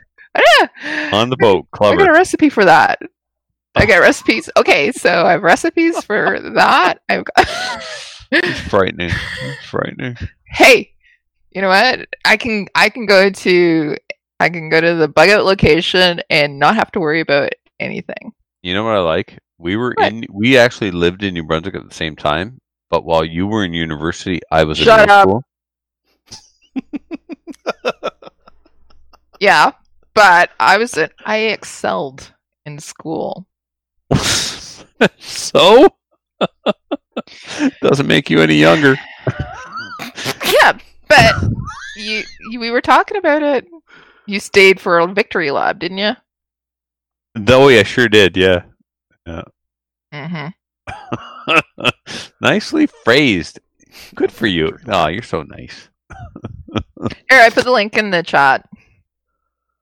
Yeah. On the boat. Clover. I got a Clever. recipe for that. I got recipes. Okay, so I have recipes for that. I've got. It's frightening. It's frightening. hey, you know what? I can I can go to I can go to the bug out location and not have to worry about anything. You know what I like? We were What? in. We actually lived in New Brunswick at the same time. But while you were in university, I was Shut in middle up. Yeah, but I was in, I excelled in school. school. so doesn't make you any younger. Yeah, but you, you we were talking about it. You stayed for a victory lab, didn't you? Oh yeah, sure did. Yeah. Mm-hmm. Nicely phrased. Good for you. Oh, you're so nice. Here, I put the link in the chat.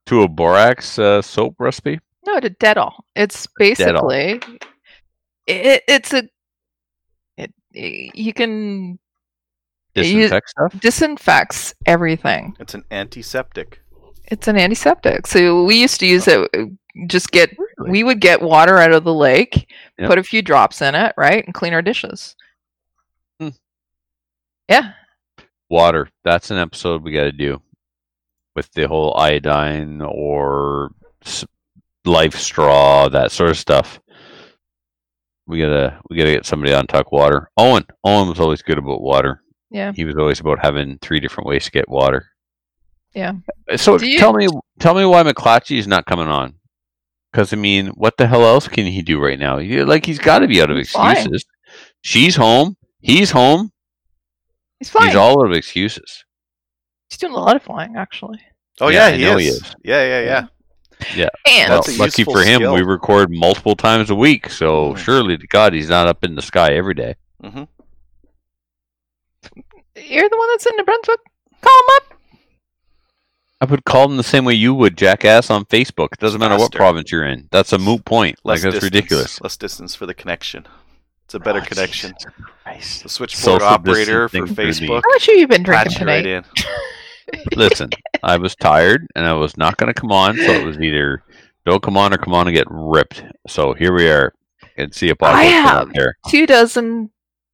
To a borax uh, soap recipe. No, to Dettol. It's basically it, it's a it, you can You- Disinfect stuff. disinfects everything. It's an antiseptic. It's an antiseptic. So we used to use it. Just get Really? we would get water out of the lake, Yep. put a few drops in it, right, and clean our dishes. Hmm. Yeah, Water. That's an episode we got to do with the whole iodine or life straw, that sort of stuff. We gotta we gotta get somebody on talk water. Owen. Owen was always good about water. yeah. He was always about having three different ways to get water. Yeah. So you- tell me tell me why McClatchy is not coming on. Because I mean, what the hell else can he do right now? He, like he's got to be out of He's flying. excuses. She's home. He's home. He's flying. He's all out of excuses. He's doing a lot of flying, actually. Oh Yeah, yeah, I he, know is. he is. Yeah, yeah, yeah. And Well, lucky for him, skill. we record multiple times a week. So Mm. surely to God, he's not up in the sky every day. hmm you're the one that's in New Brunswick. Call him up. I would call them the same way you would, jackass, on Facebook. It doesn't matter what Faster. province you're in. That's a moot point. Less like that's distance. ridiculous. Less distance for the connection. It's a better Oh, connection. Jesus Christ. The switchboard Social operator for distancing for Facebook. How much have you been drinking Patch you right tonight? in. Listen, I was tired and I was not going to come on, so it was either don't come on or come on and get ripped. So here we are. And see if I I have. there. Two dozen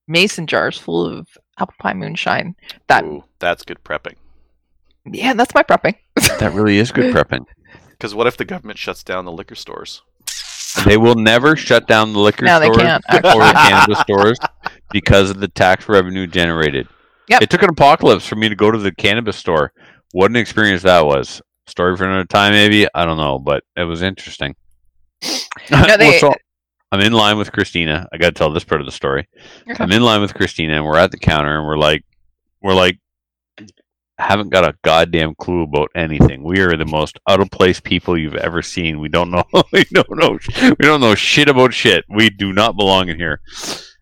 mason jars full of apple pie moonshine. That Ooh, that's good prepping. Yeah, that's my prepping. That really is good prepping. Because what if the government shuts down the liquor stores? They will never shut down the liquor No, stores or the cannabis stores because of the tax revenue generated. Yep. It took an apocalypse for me to go to the cannabis store. What an experience that was. Story for another time, maybe. I don't know, but it was interesting. No, they- Well, so I'm in line with Christina. I got to tell this part of the story. Okay. I'm in line with Christina, and we're at the counter, and we're like, we're like, haven't got a goddamn clue about anything. We are the most out of place people you've ever seen. We don't know. we don't know. We don't know shit about shit. We do not belong in here.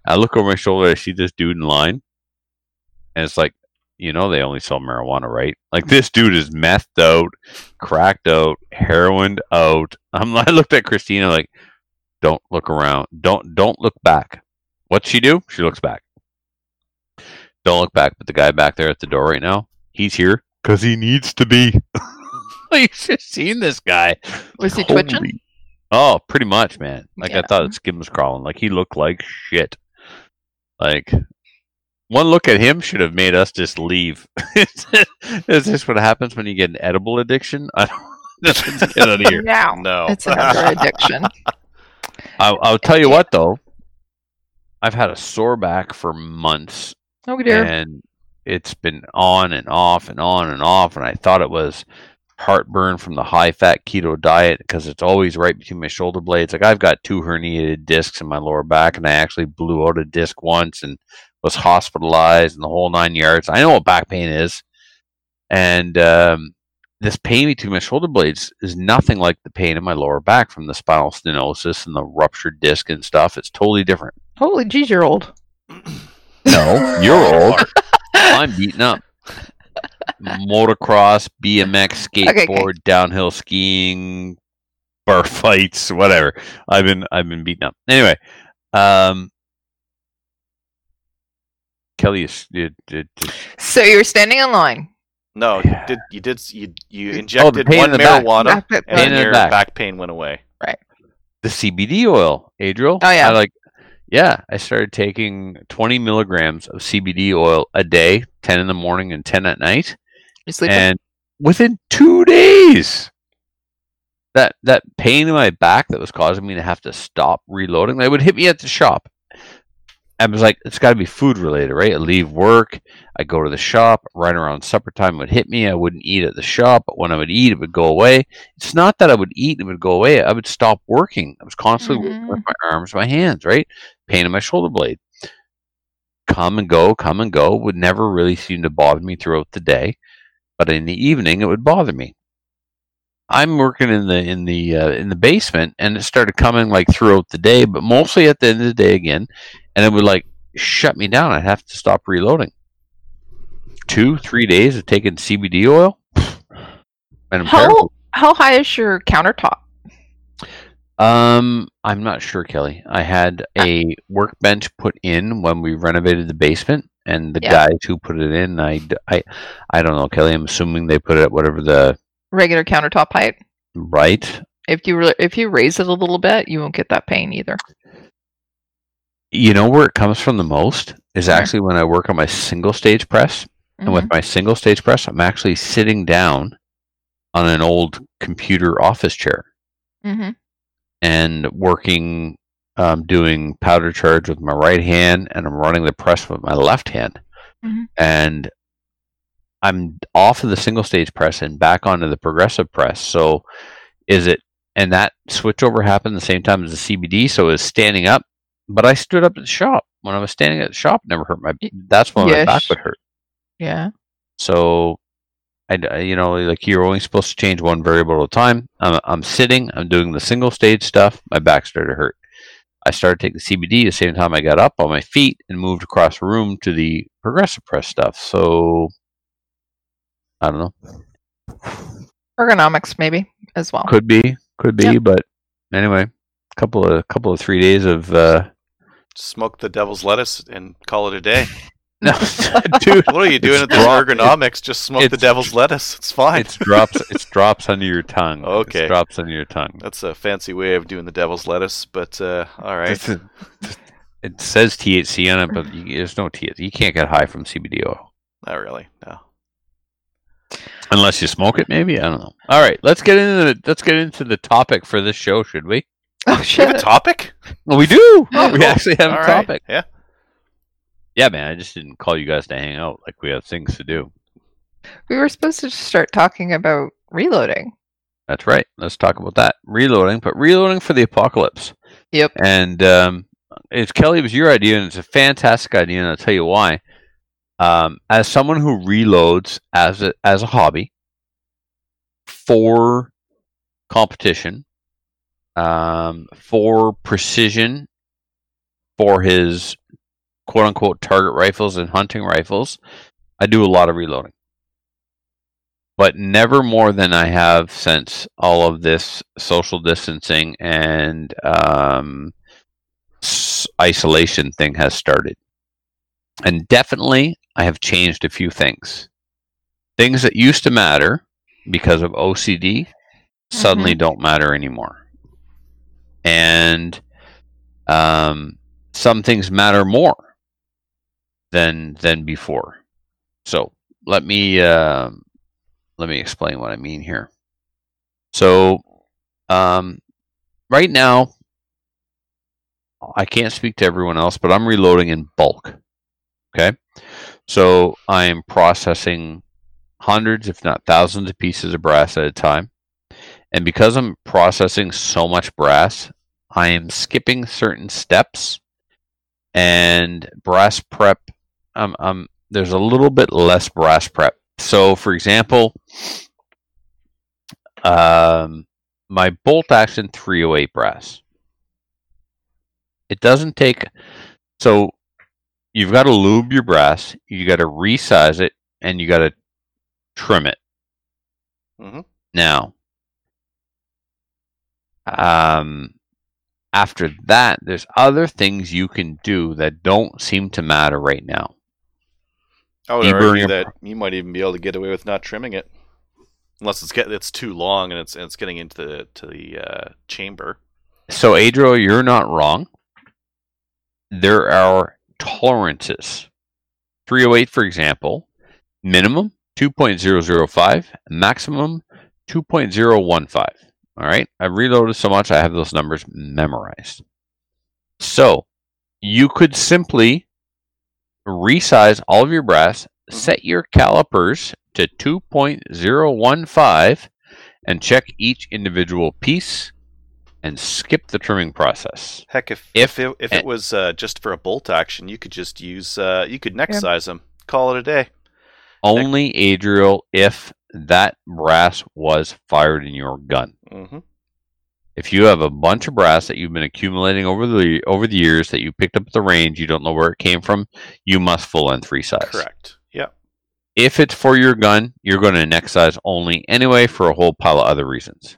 I look over my shoulder. I see this dude in line, and it's like, you know, they only sell marijuana, right? Like this dude is methed out, cracked out, heroined out. I'm. I looked at Christina like, don't look around. Don't don't look back. What's she do? She looks back. Don't look back. But the guy back there at the door right now, he's here because he needs to be. you should have seen this guy. Was he twitching? Holy- Oh, pretty much, man. Like I thought his skin was crawling. Like he looked like shit. Like one look at him should have made us just leave. Is this what happens when you get an edible addiction? I don't. Let's get out of here. No, No. it's another addiction. I'll, I'll tell you what though. I've had a sore back for months, Oh dear. and it's been on and off and on and off. And I thought it was heartburn from the high fat keto diet because it's always right between my shoulder blades. Like I've got two herniated discs in my lower back, and I actually blew out a disc once and was hospitalized and the whole nine yards. I know what back pain is, and um, this pain between my shoulder blades is nothing like the pain in my lower back from the spinal stenosis and the ruptured disc and stuff. It's totally different. Holy geez, you're old. No, you're old. I'm beaten up. Motocross, BMX, Okay, okay. skateboard, downhill skiing, bar fights, whatever. I've been I've been beaten up. Anyway, um, Kelly is did, did, did So you're standing in line. No, you did. You did. You you injected pain in one back. marijuana, Back- back- and Pain in then the your back. back. pain went away. Right. The CBD oil, Adriel. Oh, yeah. I like. Yeah, I started taking 20 milligrams of CBD oil a day, 10 in the morning and 10 at night, You sleeping? and within two days, that that pain in my back that was causing me to have to stop reloading. They would hit me at the shop. I was like, it's got to be food related, right? I leave work, I go to the shop, right around supper time would hit me. I wouldn't eat at the shop, but when I would eat, it would go away. It's not that I would eat and it would go away. I would stop working. I was constantly working with my arms, my hands, right? Pain in my shoulder blade. Come and go, come and go would never really seem to bother me throughout the day, but in the evening it would bother me. I'm working in the in the uh, in the basement, and it started coming like throughout the day, but mostly at the end of the day again, and it would like shut me down. I'd have to stop reloading. Two, three days of taking CBD oil, and How terrible. how high is your countertop? Um, I'm not sure, Kelly. I had a workbench put in when we renovated the basement, and the Yeah. guys who put it in, I, I, I don't know, Kelly. I'm assuming they put it at whatever the Regular countertop height. right. If you re- if you raise it a little bit, you won't get that pain either. You know where it comes from the most is actually when I work on my single stage press, and with my single stage press, I'm actually sitting down on an old computer office chair hmm and working, um, doing powder charge with my right hand, and I'm running the press with my left hand. Mhm. And I'm off of the single stage press and back onto the progressive press. So, is it? And that switchover happened the same time as the CBD. So it was standing up, but I stood up at the shop. When I was standing at the shop, never hurt my. Y- That's when my back would hurt. Yeah. So, I, you know, like you're only supposed to change one variable at a time. I'm, I'm sitting, I'm doing the single stage stuff. My back started to hurt. I started taking CBD the same time I got up on my feet and moved across the room to the progressive press stuff. So, I don't know. Ergonomics maybe as well. Could be, could be, Yep. but anyway, couple of couple of three days of uh, Smoke the devil's lettuce and call it a day. no, dude. What are you doing at this drop- ergonomics? Just smoke the devil's lettuce. It's fine. It's drops. It's drops under your tongue. Okay. It's drops under your tongue. That's a fancy way of doing the devil's lettuce, but uh, all right. A- it says THC on it, but you, there's no THC. You can't get high from CBD oil Not really. No. unless you smoke it. Maybe I don't know. All right, let's get into the let's get into the topic for this show. Should we? Oh Do you have a topic? Well, we do. Oh, we cool. actually have All a right. topic. Yeah. Yeah, man. I just didn't call you guys to hang out. Like we have things to do. we were supposed to just start talking about reloading. That's right. Let's talk about that. Reloading, but reloading for the apocalypse. Yep. And um, it's Kelly. It was your idea, and it's a fantastic idea, and I'll tell you why. Um, as someone who reloads as a as a hobby for competition, um, for precision, for his quote unquote target rifles and hunting rifles, I do a lot of reloading but never more than I have since all of this social distancing and um, s- isolation thing has started. And definitely, I have changed a few things. Things that used to matter because of OCD suddenly don't matter anymore. And um, some things matter more than than before. So let me um let me explain what I mean here. So, um, right now, I can't speak to everyone else, but I'm reloading in bulk. Okay, so I am processing hundreds, if not thousands, of pieces of brass at a time, and because I'm processing so much brass, I am skipping certain steps, and brass prep. Um, um, there's a little bit less brass prep so, for example, um, my bolt action 308 brass. It doesn't take. So, you've got to lube your brass, you got to resize it, and you got to trim it. Mhm. Now, um, after that, there's other things you can do that don't seem to matter right now. I would You argue that you might even be able to get away with not trimming it, unless it's get it's too long and it's and it's getting into the to the uh, chamber. So, Adro, you're not wrong. There are tolerances. 308, for example, minimum 2.005, maximum 2.015. All right. I've reloaded so much, I have those numbers memorized. So you could simply resize all of your brass, set your calipers to 2.015, and check each individual piece and skip the trimming process. Heck, if If- if it, if eh. it was uh, just for a bolt action, you could just use uh, you could neck Yeah. size them. Call it a day. Only Adriel if that brass was fired in your gun. hmm If you have a bunch of brass that you've been accumulating over the over the years that you picked up at the range, you don't know where it came from, you must full in three size. Correct. Yep. If it's for your gun, you're going to neck size only anyway for a whole pile of other reasons.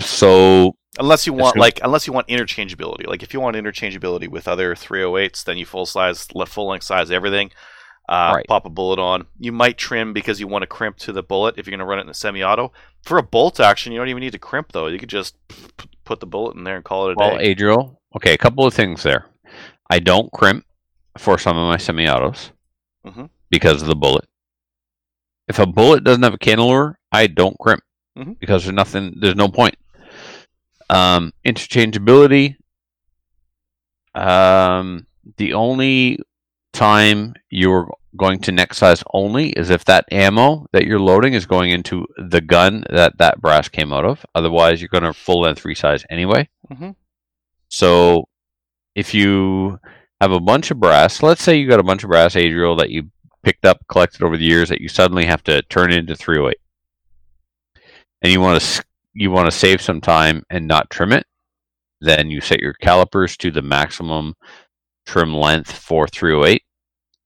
So Unless you want like unless you want interchangeability. Like if you want interchangeability with other 308s, then you full size full length size everything. Uh, Right. Pop a bullet on. You might trim because you want to crimp to the bullet if you're going to run it in the semi-auto. For a bolt action, you don't even need to crimp though. You could just put the bullet in there and call it a Well, day. Adriel, okay, a couple of things there. I don't crimp for some of my semi-autos Mhm. because of the bullet. If a bullet doesn't have a cannelure, I don't crimp Mhm. because there's nothing. There's no point. Um, interchangeability. Um, the only time you're going to neck size only is if that ammo that you're loading is going into the gun that that brass came out of. Otherwise, you're going to full length resize anyway. Mhm. So if you have a bunch of brass, let's say you got a bunch of brass Adriel that you picked up, collected over the years that you suddenly have to turn into 308. And you want to you want to save some time and not trim it, then you set your calipers to the maximum trim length for 308.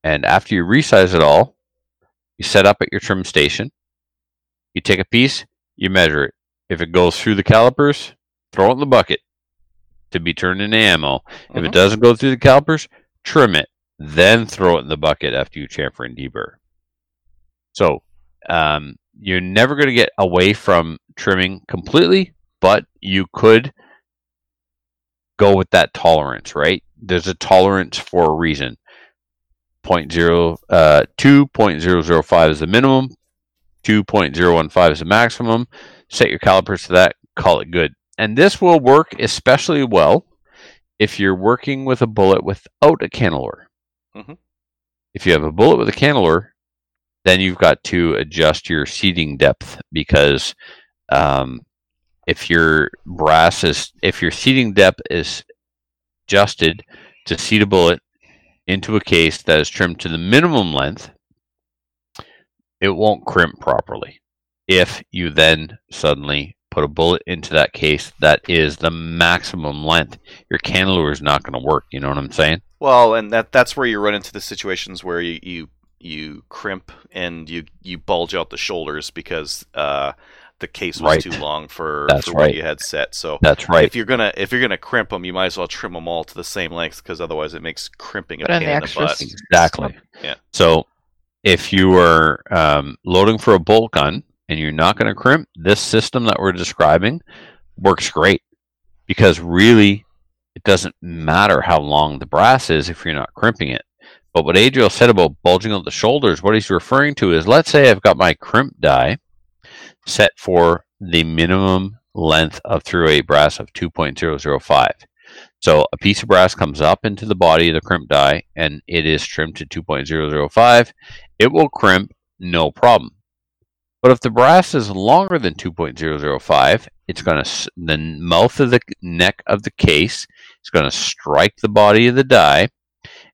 And after you resize it all, you set up at your trim station. You take a piece, you measure it. If it goes through the calipers, throw it in the bucket to be turned into ammo. If Mhm. it doesn't go through the calipers, trim it, then throw it in the bucket after you chamfer and deburr. So um, you're never going to get away from trimming completely, but you could go with that tolerance, right? There's a tolerance for a reason. 0.0, uh, 2.005 is the minimum, 2.015 is the maximum. Set your calipers to that, call it good. And this will work especially well if you're working with a bullet without a cannelure. Mhm. If you have a bullet with a cannelure, then you've got to adjust your seating depth because um, if your brass is if your seating depth is adjusted to seat a bullet into a case that is trimmed to the minimum length, it won't crimp properly. If you then suddenly put a bullet into that case that is the maximum length, your cannelure is not going to work. You know what I'm saying? Well, and that that's where you run into the situations where you you, you crimp and you you bulge out the shoulders because uh, the case was Right. too long for, That's for right. what you had set. So That's right. if you're gonna if you're gonna crimp them, you might as well trim them all to the same length because otherwise it makes crimping a Put in pain the in the extra butt. Exactly. Yeah. So if you are um, loading for a bolt gun and you're not going to crimp, this system that we're describing works great because really it doesn't matter how long the brass is if you're not crimping it. But what Adriel said about bulging out the shoulders, what he's referring to is let's say I've got my crimp die set for the minimum length of through a brass of 2.005. So a piece of brass comes up into the body of the crimp die and it is trimmed to 2.005. It will crimp no problem. But if the brass is longer than 2.005, it's going to the mouth of the neck of the case is going to strike the body of the die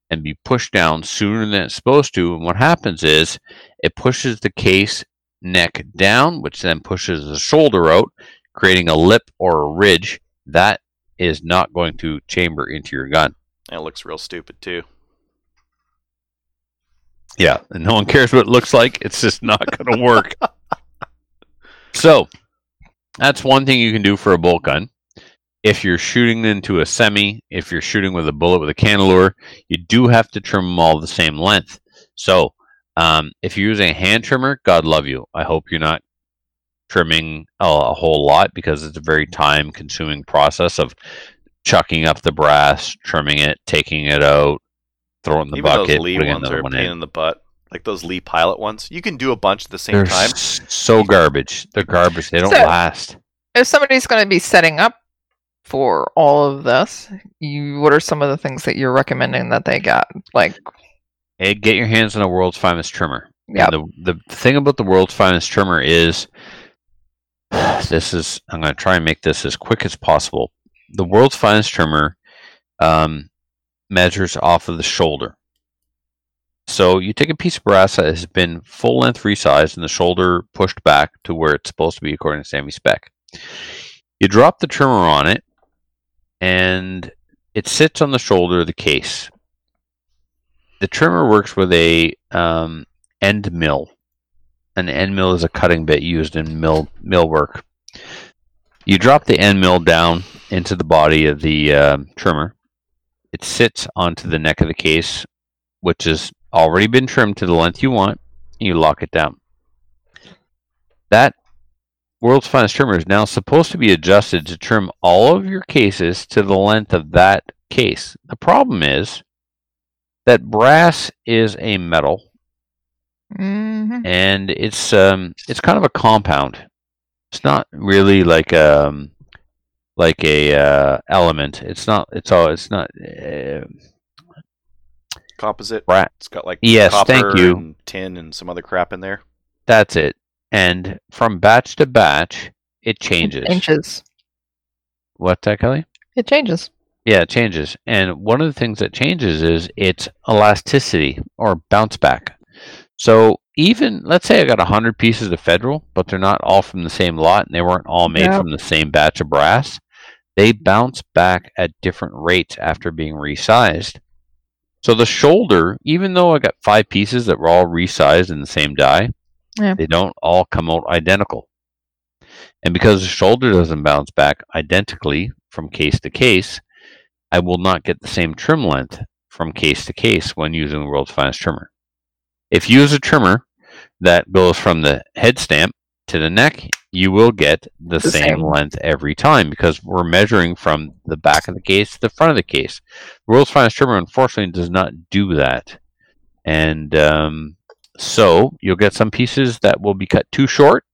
and be pushed down sooner than it's supposed to. And what happens is it pushes the case neck down, which then pushes the shoulder out, creating a lip or a ridge that is not going to chamber into your gun. It looks real stupid too. Yeah, and no one cares what it looks like. It's just not going to work. so, that's one thing you can do for a bolt gun. If you're shooting into a semi, if you're shooting with a bullet with a cannelure, you do have to trim them all the same length. So, um, if you're using a hand trimmer, God love you. I hope you're not trimming a, a whole lot because it's a very time consuming process of chucking up the brass, trimming it, taking it out, throwing it in the Even bucket, those Lee ones another are a pain in. in the butt. like those Lee Pilot ones. You can do a bunch at the same They're time. s- so garbage. They're garbage. They don't So- last. If somebody's going to be setting up for all of this, you what are some of the things that you're recommending that they got? Like, Hey, get your hands on a world's finest trimmer. yeah, the the thing about the world's finest trimmer is this is I'm going to try and make this as quick as possible. The world's finest trimmer um, measures off of the shoulder. So you take a piece of brass that has been full length resized and the shoulder pushed back to where it's supposed to be according to SAAMI spec. You drop the trimmer on it, and it sits on the shoulder of the case. The trimmer works with a um, end mill. An end mill is a cutting bit used in mill mill work. You drop the end mill down into the body of the um, trimmer. It sits onto the neck of the case, which has already been trimmed to the length you want. And you lock it down. That world's finest trimmer is now supposed to be adjusted to trim all of your cases to the length of that case. The problem is that brass is a metal hmm and it's um it's kind of a compound. It's not really like um like a uh, element. It's not. It's all. It's not. Uh, Composite. Right. It's got like Yes, copper thank you. and tin and some other crap in there. that's it. And from batch to batch, it changes. It changes. What that Kelly? It changes. Yeah, it changes. And one of the things that changes is its elasticity or bounce back. So even let's say I got 100 pieces of Federal, but they're not all from the same lot and they weren't all made from the same batch of brass, they bounce back at different rates after being resized. So the shoulder, even though I got five pieces that were all resized in the same die, they don't all come out identical. And because the shoulder doesn't bounce back identically from case to case, I will not get the same trim length from case to case when using the world's finest trimmer. If you use a trimmer that goes from the head stamp to the neck, you will get the, The same, same. length every time because we're measuring from the back of the case to the front of the case. The world's finest trimmer, unfortunately, does not do that. And um, so you'll get some pieces that will be cut too short,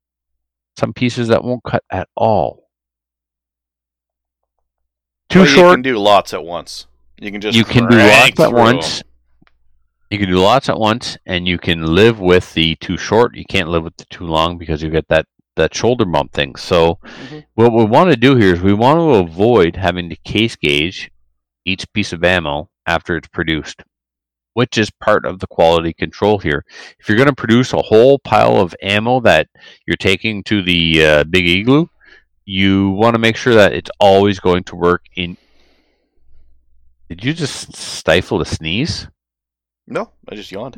some pieces that won't cut at all. Too Well, You can do lots at once. You can just you can do lots at once. once. 'em. You can do lots at once, and you can live with the too short. You can't live with the too long because you get that that shoulder bump thing. So, Mhm. what we want to do here is we want to avoid having to case gauge each piece of ammo after it's produced, which is part of the quality control here. If you're going to produce a whole pile of ammo that you're taking to the uh, big igloo, you want to make sure that it's always going to work in. Did you just stifle a sneeze? No, I just yawned.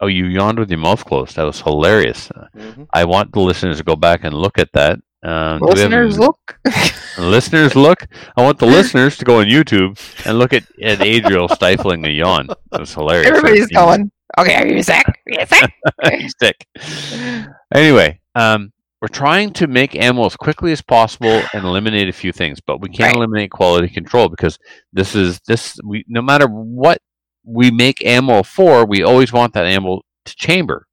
Oh, you yawned with your mouth closed. That was hilarious. Mhm. I want the listeners to go back and look at that. Um, do have- Listeners, look. listeners, look. I want the listeners to go on YouTube and look at, at Adriel stifling a yawn. It was hilarious. Everybody's going. Okay, are you sick? Are you sick? Stick. Anyway, um, we're trying to make ammo as quickly as possible and eliminate a few things, but we can't Right. eliminate quality control because this is this. We no matter what we make ammo for, we always want that ammo to chamber.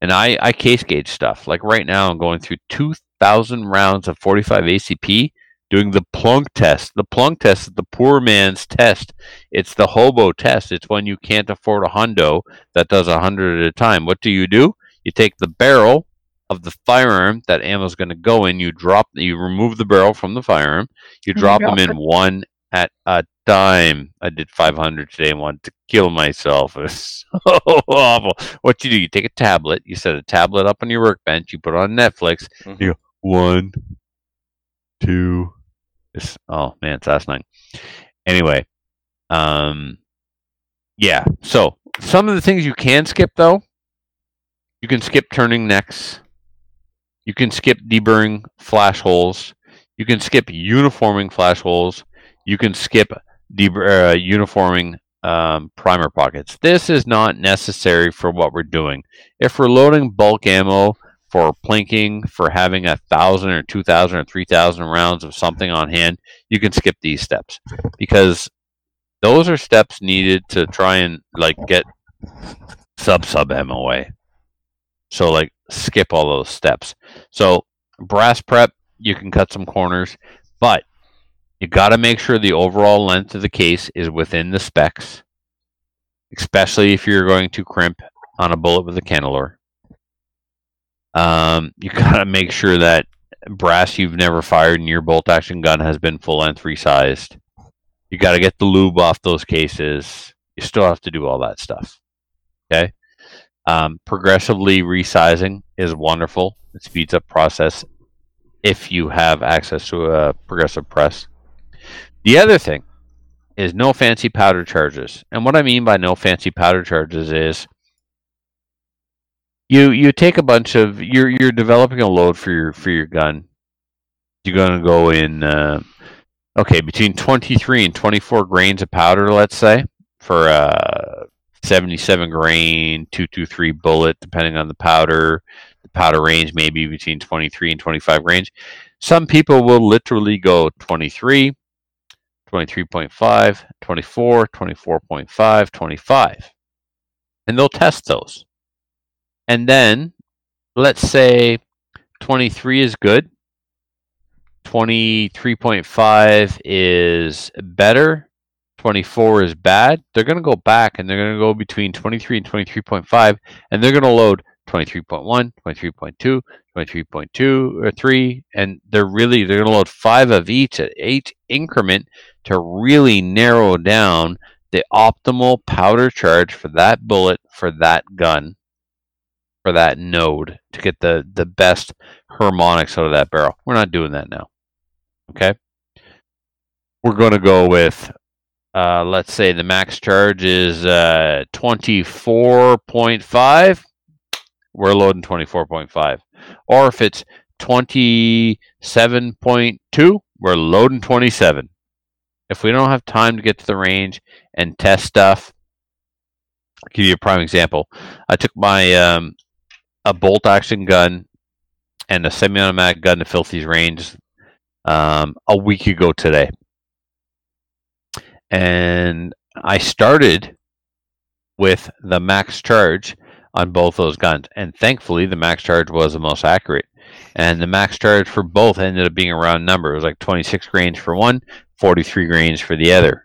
And I I case gauge stuff. Like right now, I'm going through two thousand rounds of 45 ACP. Doing the plunk test. The plunk test is the poor man's test. It's the hobo test. It's when you can't afford a hundo that does a hundred at a time. What do you do? You take the barrel of the firearm that ammo is going to go in. You drop, you remove the barrel from the firearm. You you drop them in one at a time. I did 500 today and wanted to kill myself. It was so awful. What you do? You take a tablet. You set a tablet up on your workbench. You put it on Netflix. Mhm. You go one, two. It's, oh man, it's fascinating. Anyway, um, yeah. So some of the things you can skip though, you can skip turning necks. You can skip deburring flash holes. You can skip uniforming flash holes. You can skip debur- uh, uniforming um, primer pockets. This is not necessary for what we're doing. If we're loading bulk ammo for plinking, for having a thousand or two thousand or three thousand rounds of something on hand, you can skip these steps because those are steps needed to try and like get sub sub MOA. So like skip all those steps. So brass prep, you can cut some corners, but you got to make sure the overall length of the case is within the specs, especially if you're going to crimp on a bullet with a cannelure. Um, you got to make sure that brass you've never fired in your bolt action gun has been full length resized. You got to get the lube off those cases. You still have to do all that stuff. Okay. Um, progressively resizing is wonderful. It speeds up process if you have access to a progressive press. The other thing is no fancy powder charges. And what I mean by no fancy powder charges is you you take a bunch of you're you're developing a load for your for your gun. You're going to go in uh, okay between 23 and 24 grains of powder, let's say, for a 77 grain 223 bullet, depending on the powder. The powder range may be between 23 and 25 grains. Some people will literally go 23, 23.5, 24, 24.5, 25. And they'll test those. And then let's say 23 is good, 23.5 is better, 24 is bad. They're going to go back and they're going to go between 23 and 23.5 and they're going to load 23.1, 23.2, 23.2 or 3 and they're really they're going to load 5 of each at each increment to really narrow down the optimal powder charge for that bullet for that gun for that node to get the the best harmonics out of that barrel. We're not doing that now. Okay. We're going to go with, uh, let's say the max charge is uh, 24.5. We're loading 24.5. Or if it's 27.2, we're loading 27. If we don't have time to get to the range and test stuff, I'll give you a prime example. I took my um, a bolt action gun and a semi-automatic gun to Filthy's range um, a week ago today, and I started with the max charge on both those guns, and thankfully the max charge was the most accurate. And the max charge for both ended up being a round number. It was like 26 grains for one, 43 grains for the other.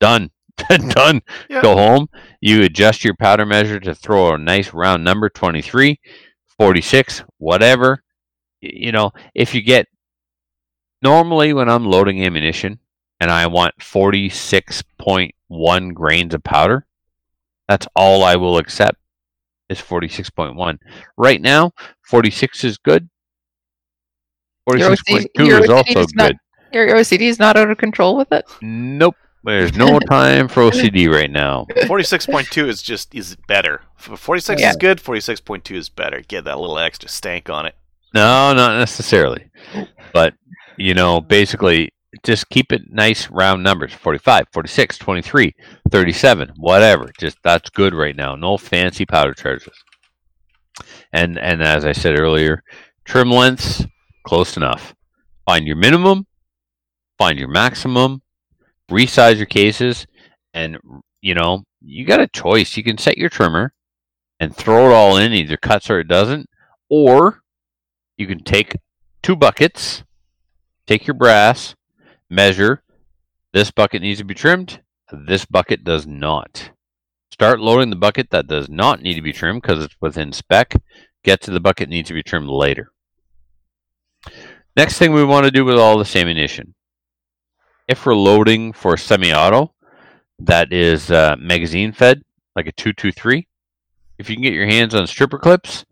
Done. Done. Yeah. Go home. You adjust your powder measure to throw a nice round number 23, 46, whatever. You know, if you get normally when I'm loading ammunition and I want 46.1 grains of powder, that's all I will accept is 46.1. Right now, 46 is good. Your 46.2 your is OCD also is not- good. Your OCD is not out of control with it. Nope. There's no time for OCD right now. 46.2 is just is better. 46 Yeah. is good. 46.2 is better. Get that little extra stank on it. No, not necessarily. But, you know, basically, just keep it nice round numbers 45, 46, 23, 37, whatever. Just that's good right now. No fancy powder charges. And and as I said earlier, trim lengths close enough. Find your minimum, find your maximum, resize your cases, and you know, you got a choice. You can set your trimmer and throw it all in, either cuts or it doesn't, or you can take two buckets, take your brass, measure. This bucket needs to be trimmed. This bucket does not. Start loading the bucket that does not need to be trimmed because it's within spec. Get to the bucket needs to be trimmed later. Next thing we want to do with all this ammunition. If we're loading for semi-auto, that is uh, magazine fed, like a 223. If you can get your hands on stripper clips,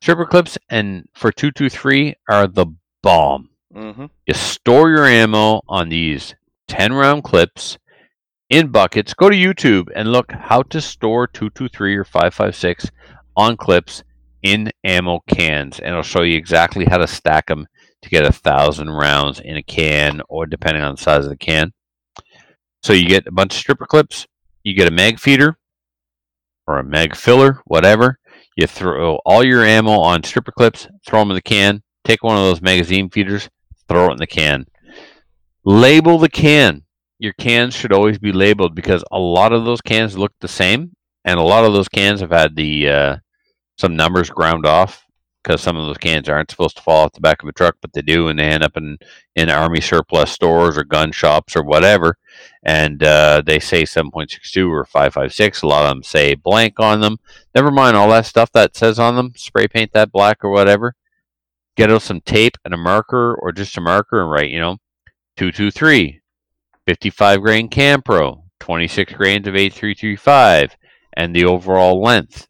stripper clips and for 223 are the bomb. Mm-hmm. You store your ammo on these 10 round clips in buckets. Go to YouTube and look how to store 223 or 556 on clips in ammo cans, and it'll show you exactly how to stack them to get a thousand rounds in a can, or depending on the size of the can. So you get a bunch of stripper clips, you get a mag feeder or a mag filler, whatever. You throw all your ammo on stripper clips, throw them in the can, take one of those magazine feeders, throw it in the can. Label the can. Your cans should always be labeled because a lot of those cans look the same and a lot of those cans have had the uh, some numbers ground off because some of those cans aren't supposed to fall off the back of a truck, but they do, and they end up in in army surplus stores or gun shops or whatever, and uh, they say 7.62 or 556. A lot of them say blank on them. Never mind all that stuff that says on them. Spray paint that black or whatever. Get out some tape and a marker or just a marker and write, you know, 223, 55 grain Campro, 26 grains of H335, and the overall length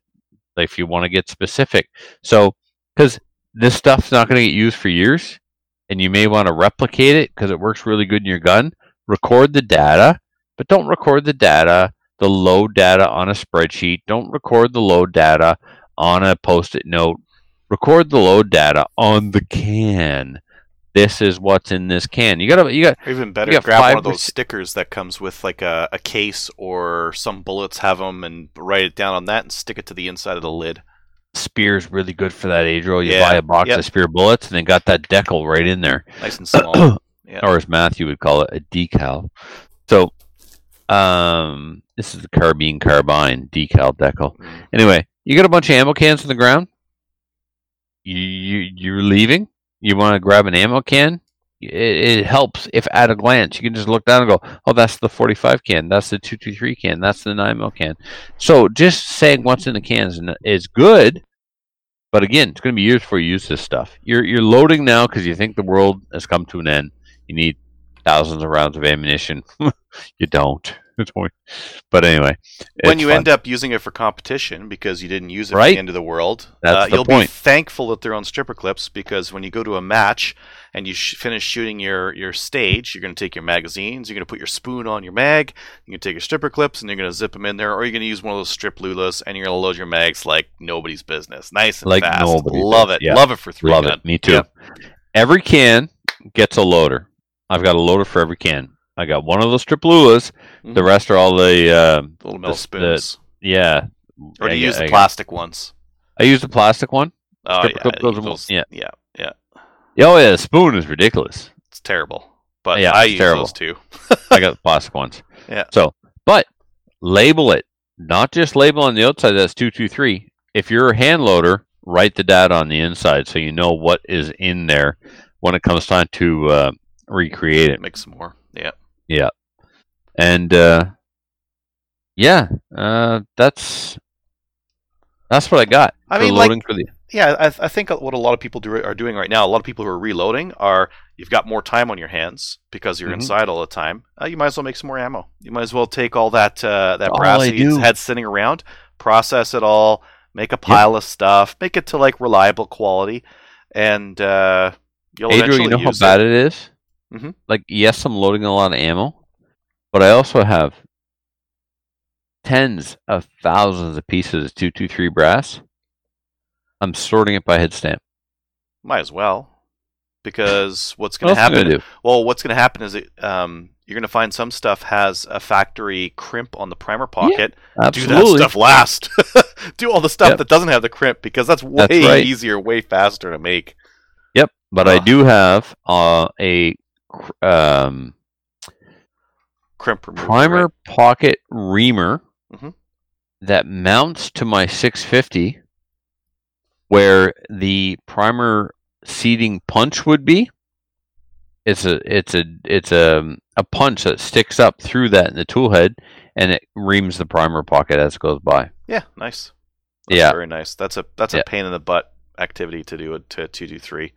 if you want to get specific. So because this stuff's not going to get used for years, and you may want to replicate it because it works really good in your gun. Record the data, but don't record the data, the load data on a spreadsheet. Don't record the load data on a post-it note. Record the load data on the can. This is what's in this can. You gotta, you got. Or even better, grab one of those stickers that comes with like a, a case or some bullets have them and write it down on that and stick it to the inside of the lid. Speer's really good for that, Adriel. You Yeah, buy a box yep. of Speer bullets and they got that decal right in there. Nice and small. Yeah. or as Matthew would call it, a decal. So, um, this is the carbine carbine decal decal. Mm. Anyway, you got a bunch of ammo cans on the ground. You, you you're leaving. You want to grab an ammo can. It, it helps if at a glance you can just look down and go, "Oh, that's the 45 can. That's the 223 can. That's the 9 mil can." So just saying what's in the cans is good, but again, it's going to be years before you use this stuff. You're you're loading now because you think the world has come to an end. You need thousands of rounds of ammunition. you don't. But anyway, when you fun. end up using it for competition because you didn't use it Right. the end of the world, uh, the you'll point. be thankful that they're on stripper clips because when you go to a match and you sh- finish shooting your, your stage, you're going to take your magazines, you're going to put your spoon on your mag, you're going to take your stripper clips and you're going to zip them in there, or you're going to use one of those StripLULAs and you're going to load your mags like nobody's business. Nice and Like fast. nobody's Love business, it. yeah. Love it for three Love gun. it. Me too. Yeah. Every can gets a loader. I've got a loader for every can. I got one of those StripLULAs. The rest are all the uh, Little metal the- spoons. yeah. or do you got- use I the plastic ones? I use the plastic one. Oh, yeah. those- one- yeah. yeah. Yeah. Oh yeah, the spoon is ridiculous. It's terrible. But Yeah, I use terrible. those too. I got the plastic ones. Yeah. So, but label it. Not just label on the outside. That's two two three. If you're a hand loader, write the data on the inside so you know what is in there when it comes time to uh, recreate it. Make some more. Yeah. And uh, yeah, uh, that's that's what I got. I mean, like- for the Yeah, I, I think what a lot of people do are doing right now. A lot of people who are reloading are you've got more time on your hands because you're Mhm. inside all the time. Uh, you might as well make some more ammo. You might as well take all that uh, that brass you had sitting around, process it all, make a pile of stuff, make it to like reliable quality, and uh, you'll eventually you know how bad it. it is? Mhm. Like, yes, I'm loading a lot of ammo, but I also have tens of thousands of pieces of 223 brass. I'm sorting it by head stamp. Might as well, because what's going to else am I happen? gonna do? Well, what's going to happen is it, um, you're going to find some stuff has a factory crimp on the primer pocket. Do Absolutely. that stuff last. do all the stuff Yep. that doesn't have the crimp because that's way That's right. easier, way faster to make. Yep, but I do have uh, a um, Crimp remover. primer right? pocket reamer Mhm. that mounts to my 650 where the primer seating punch would be it's a it's a it's a a punch that sticks up through that in the tool head and it reams the primer pocket as it goes by Yeah, nice. That's Yeah. very nice. That's a that's a Yeah. pain in the butt activity to do it to to do three.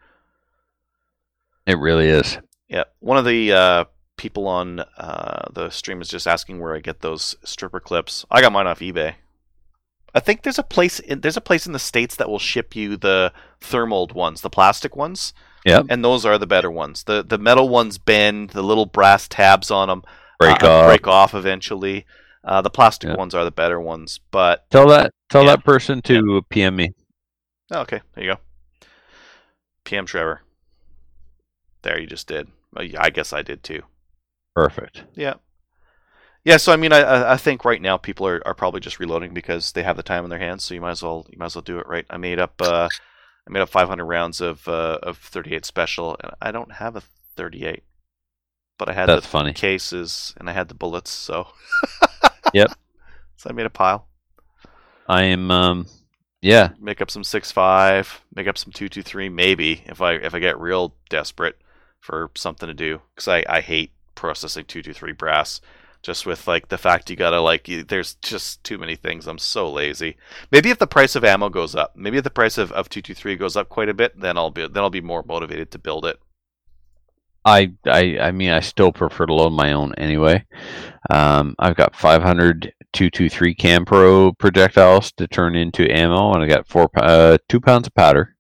it really is Yeah, one of the uh, people on uh, the stream is just asking where I get those stripper clips. I got mine off eBay. I think there's a place in, there's a place in the states that will ship you the thermal ones, the plastic ones. Yep. And those are the better ones. The the metal ones bend, the little brass tabs on them break uh, off break off eventually. Uh, the plastic Yeah. ones are the better ones, but tell that tell Yeah. that person to pm me oh, okay, there you go. PM Trevor. There, you just did. Yeah, I guess I did too. perfect Yeah. Yeah, so I mean, I- I I think right now people are, are probably just reloading because they have the time in their hands. So you might as well you might as well do it right. I made up uh, I made up 500 rounds of uh, of 38 special, and I don't have a 38, but I had that's the funny cases and I had the bullets, so Yep. So I made a pile. I am. Um, yeah, Make up some six five. Make up some two two three. Maybe if I if I get real desperate for something to do, because I I hate processing two two three brass. Just with like the fact you gotta like, you, there's just too many things. I'm so lazy. Maybe if the price of ammo goes up, maybe if the price of, of two two three goes up quite a bit, then I'll be then I'll be more motivated to build it. I, I, I mean, I still prefer to load my own anyway. Um, I've got 500 223 Cam Pro projectiles to turn into ammo, and I got four, uh, two pounds of powder.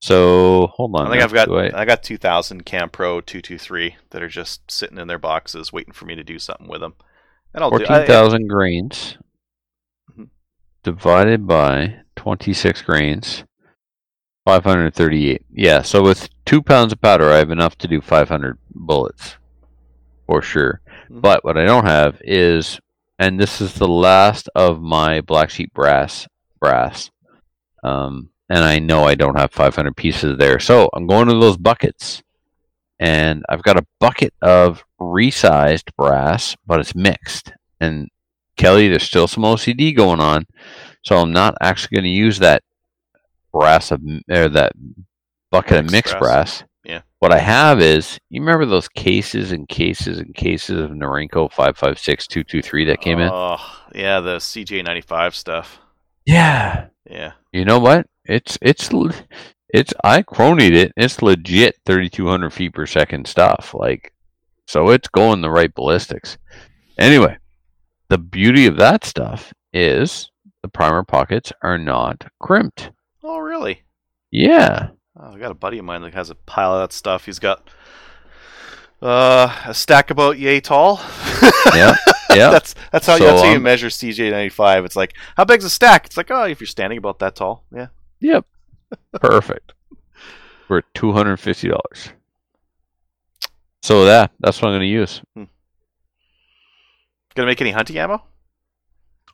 So hold on. I think now. I've got Do I- I got 2000 Cam Pro 223 that are just sitting in their boxes waiting for me to do something with them. And I'll do I- 14,000 grains Mhm. divided by 26 grains, 538. Yeah, so with two pounds of powder, I have enough to do 500 bullets for sure. Mhm. But what I don't have is, and this is the last of my black sheep brass, brass. Um, and I know I don't have 500 pieces there. So I'm going to those buckets. And I've got a bucket of resized brass, but it's mixed. And Kelly, there's still some OCD going on. So I'm not actually going to use that brass of, or that bucket of Mixed mixed brass. brass. Yeah. What I have is, you remember those cases and cases and cases of Norinco 556223 that came in? Oh, yeah, the CJ95 stuff. Yeah. Yeah. You know what? It's it's it's I cronied it. It's legit 3200 feet per second stuff. Like, so it's going the right ballistics. Anyway, the beauty of that stuff is the primer pockets are not crimped. Oh, really? Yeah. Oh, I got a buddy of mine that has a pile of that stuff. He's got uh, a stack about yay tall. Yeah. Yeah. that's that's how, So, that's how you um, measure CJ95. It's like how big's a stack? It's like oh, if you're standing about that tall, yeah. Yep. Perfect. For two hundred and fifty dollars. So that that's what I'm going to use. Gonna make any hunting ammo?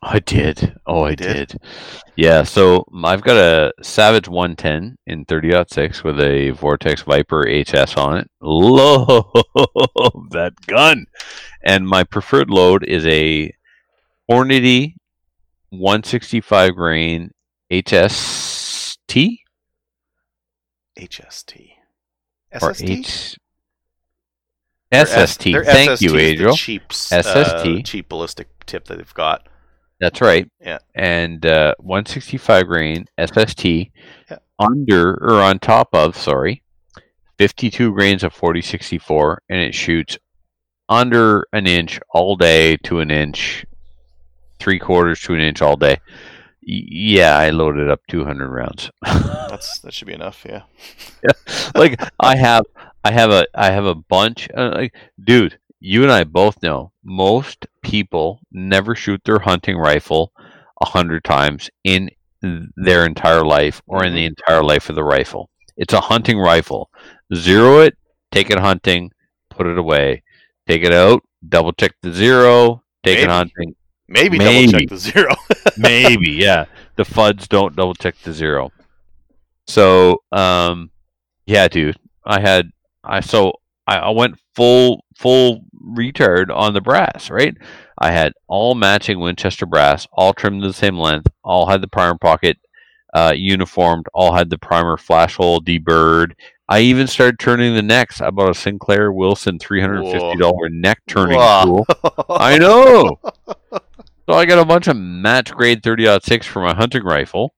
I did. Oh, I did? did. Yeah. So I've got a Savage 110 in 30.6 with a Vortex Viper HS on it. Love that gun. And my preferred load is a Hornady 165 grain HST HST. or SST? H. Their S- SST. Thank SST you, Adriel. Cheap, SST. uh, cheap ballistic tip that they've got. That's right. Yeah. And uh, 165 grain SST Yeah. under or on top of, sorry, 52 grains of 4064, and it shoots under an inch all day to an inch, three quarters to an inch all day. Yeah, I loaded up 200 rounds. That's that should be enough. Yeah. like I have, I have a, I have a bunch. Uh, like, dude, you and I both know most people never shoot their hunting rifle a hundred times in their entire life or in the entire life of the rifle. It's a hunting rifle. Zero it, take it hunting, put it away. Take it out, double check the zero, take it hunting. Maybe, Maybe. double check the zero. Maybe, yeah. The FUDs don't double check the zero. So, um, yeah, dude, I had I so I, I went full full retard on the brass, right? I had all matching Winchester brass, all trimmed to the same length, all had the primer pocket uh, uniformed, all had the primer flash hole deburred. I even started turning the necks. I bought a Sinclair Wilson three hundred and fifty dollar neck turning Wow. tool. I know. So I got a bunch of match grade 30 6 for my hunting rifle.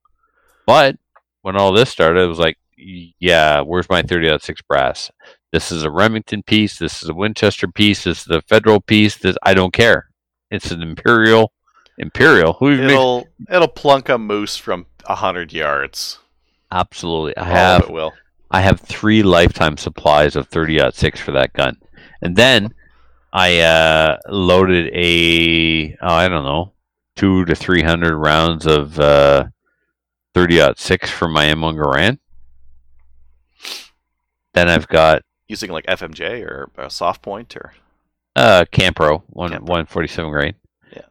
But when all this started, it was like, yeah, where's my 30 6 brass? This is a Remington piece. This is a Winchester piece. This is a Federal piece. This I don't care. It's an Imperial. Imperial. Who it'll it'll plunk a moose from hundred yards. Absolutely. I have it will. I have three lifetime supplies of 30 6 for that gun. And then I uh, loaded a, oh, I don't know, two to 300 rounds of uh, 30 6 for my M1 Garand. Then I've got Using like FMJ or a soft point or uh, Campro, one, Campro. 147 grain. Yeah.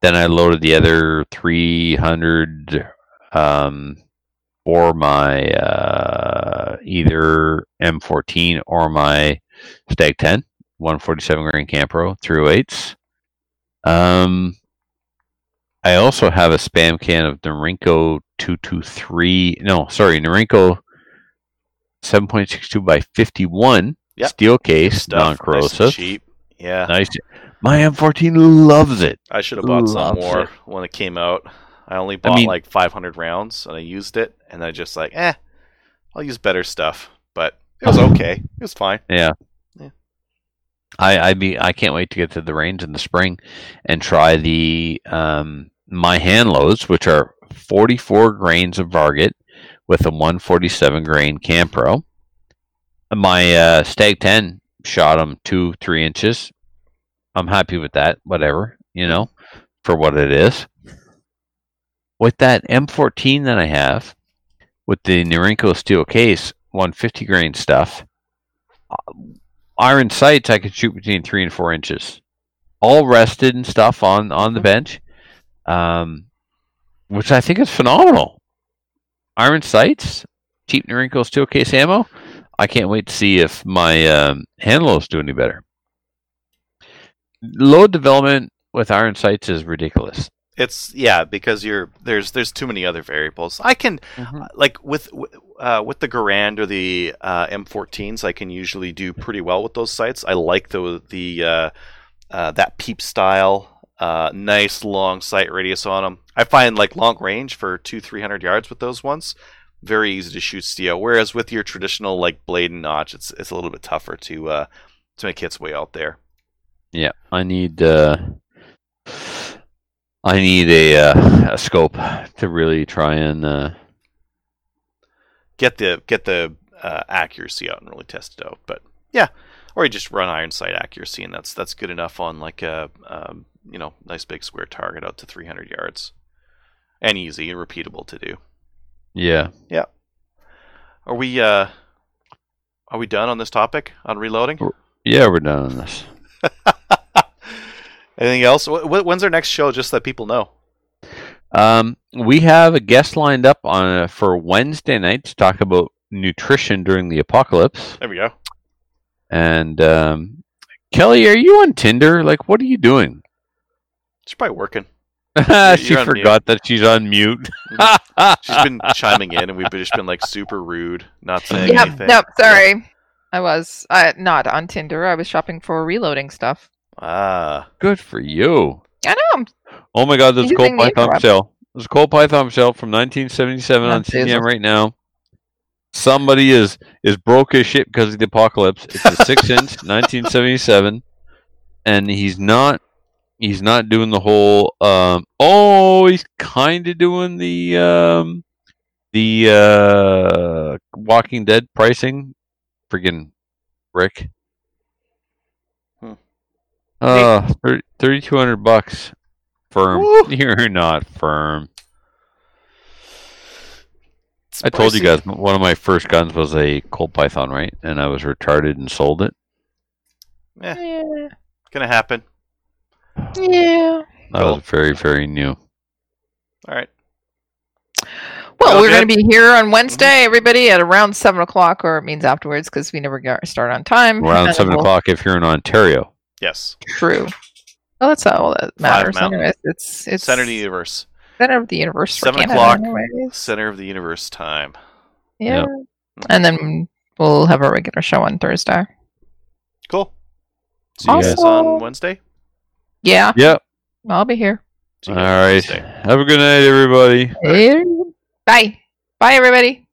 Then I loaded the other 300 um, for my uh, either M14 or my Stag 10, 147 grain Campro, 308s. Um, I also have a spam can of Norinco 223. No, sorry, Norinco 7.62 by 51 Yep. steel case, non nice corrosive. cheap. Yeah, Nice. My M14 loves it. I should have bought some more it. when it came out. I only bought mean- like 500 rounds, and I used it, and I just like, eh, I'll use better stuff. But it was okay. It was fine. Yeah. Yeah. I I be I can't wait to get to the range in the spring and try the um my hand loads, which are 44 grains of Varget with a 147 grain Campro. My uh, Stag 10 shot them two three inches. I'm happy with that. Whatever you know, for what it is. With that M14 that I have, with the Norinco steel case, 150 grain stuff iron sights I could shoot between three and four inches, all rested and stuff on on the bench, um, which I think is phenomenal. Iron sights, cheap Norinco steel case ammo. I can't wait to see if my um, handles do any better. Load development with iron sights is ridiculous. It's yeah because you're there's there's too many other variables. I can Mm-hmm. uh, like with uh, with the Garand or the uh, M14s, I can usually do pretty well with those sights. I like the the uh, uh, that peep style, uh, nice long sight radius on them. I find like long range for two three hundred yards with those ones very easy to shoot steel. Whereas with your traditional like blade and notch, it's it's a little bit tougher to uh, to make hits way out there. Yeah, I need uh, I need a uh, a scope to really try and uh, get the get the uh, accuracy out and really test it out. But yeah, or you just run iron sight accuracy, and that's that's good enough on like a um, you know nice big square target out to 300 yards, and easy and repeatable to do. yeah. Yeah. Are we uh are we done on this topic on reloading? Yeah, we're done on this. Anything else? Wh- wh- When's our next show? Just so that people know. Um, we have a guest lined up on uh, for Wednesday night to talk about nutrition during the apocalypse. There we go. And um, Kelly, are you on Tinder? Like, what are you doing? She's probably working. she you're forgot that she's on mute. She's been chiming in, and we've just been like super rude, not saying Yep. anything. Nope. Sorry. I was uh, not on Tinder. I was shopping for reloading stuff. Ah, Good for you. I know. Oh my God, there's a Colt Python interrupt. shell. There's a Colt Python shell from 1977 on Oh, Jesus. CDM right now. Somebody is is broke as shit because of the apocalypse. It's a six inch 1977, and he's not he's not doing the whole. Um, oh, he's kind of doing the um, the uh, Walking Dead pricing. Friggin' Rick. Hmm. Uh, thirty two hundred bucks. Firm. Woo. You're not firm. it's I told you guys one of my first guns was a Colt Python, right? And I was retarded and sold it. Eh, Yeah. gonna happen. Yeah. That Cool. was very, very new. All right. Well, we're going to be here on Wednesday, everybody, at around seven o'clock, or it means afterwards because we never get start on time. Around seven we'll- o'clock if you're in Ontario. Yes. True. Well, that's not all that matters. Mountain. Anyways, it's it's Center of the universe. center of the universe. for Seven Canada o'clock. anyways. Center of the universe time. Yeah. Yep. And then we'll have a regular show on Thursday. Cool. See you guys. Guys on Wednesday. Yeah, Yep. I'll be here. See All you guys right. Wednesday. Have a good night, everybody. Bye. Bye, everybody.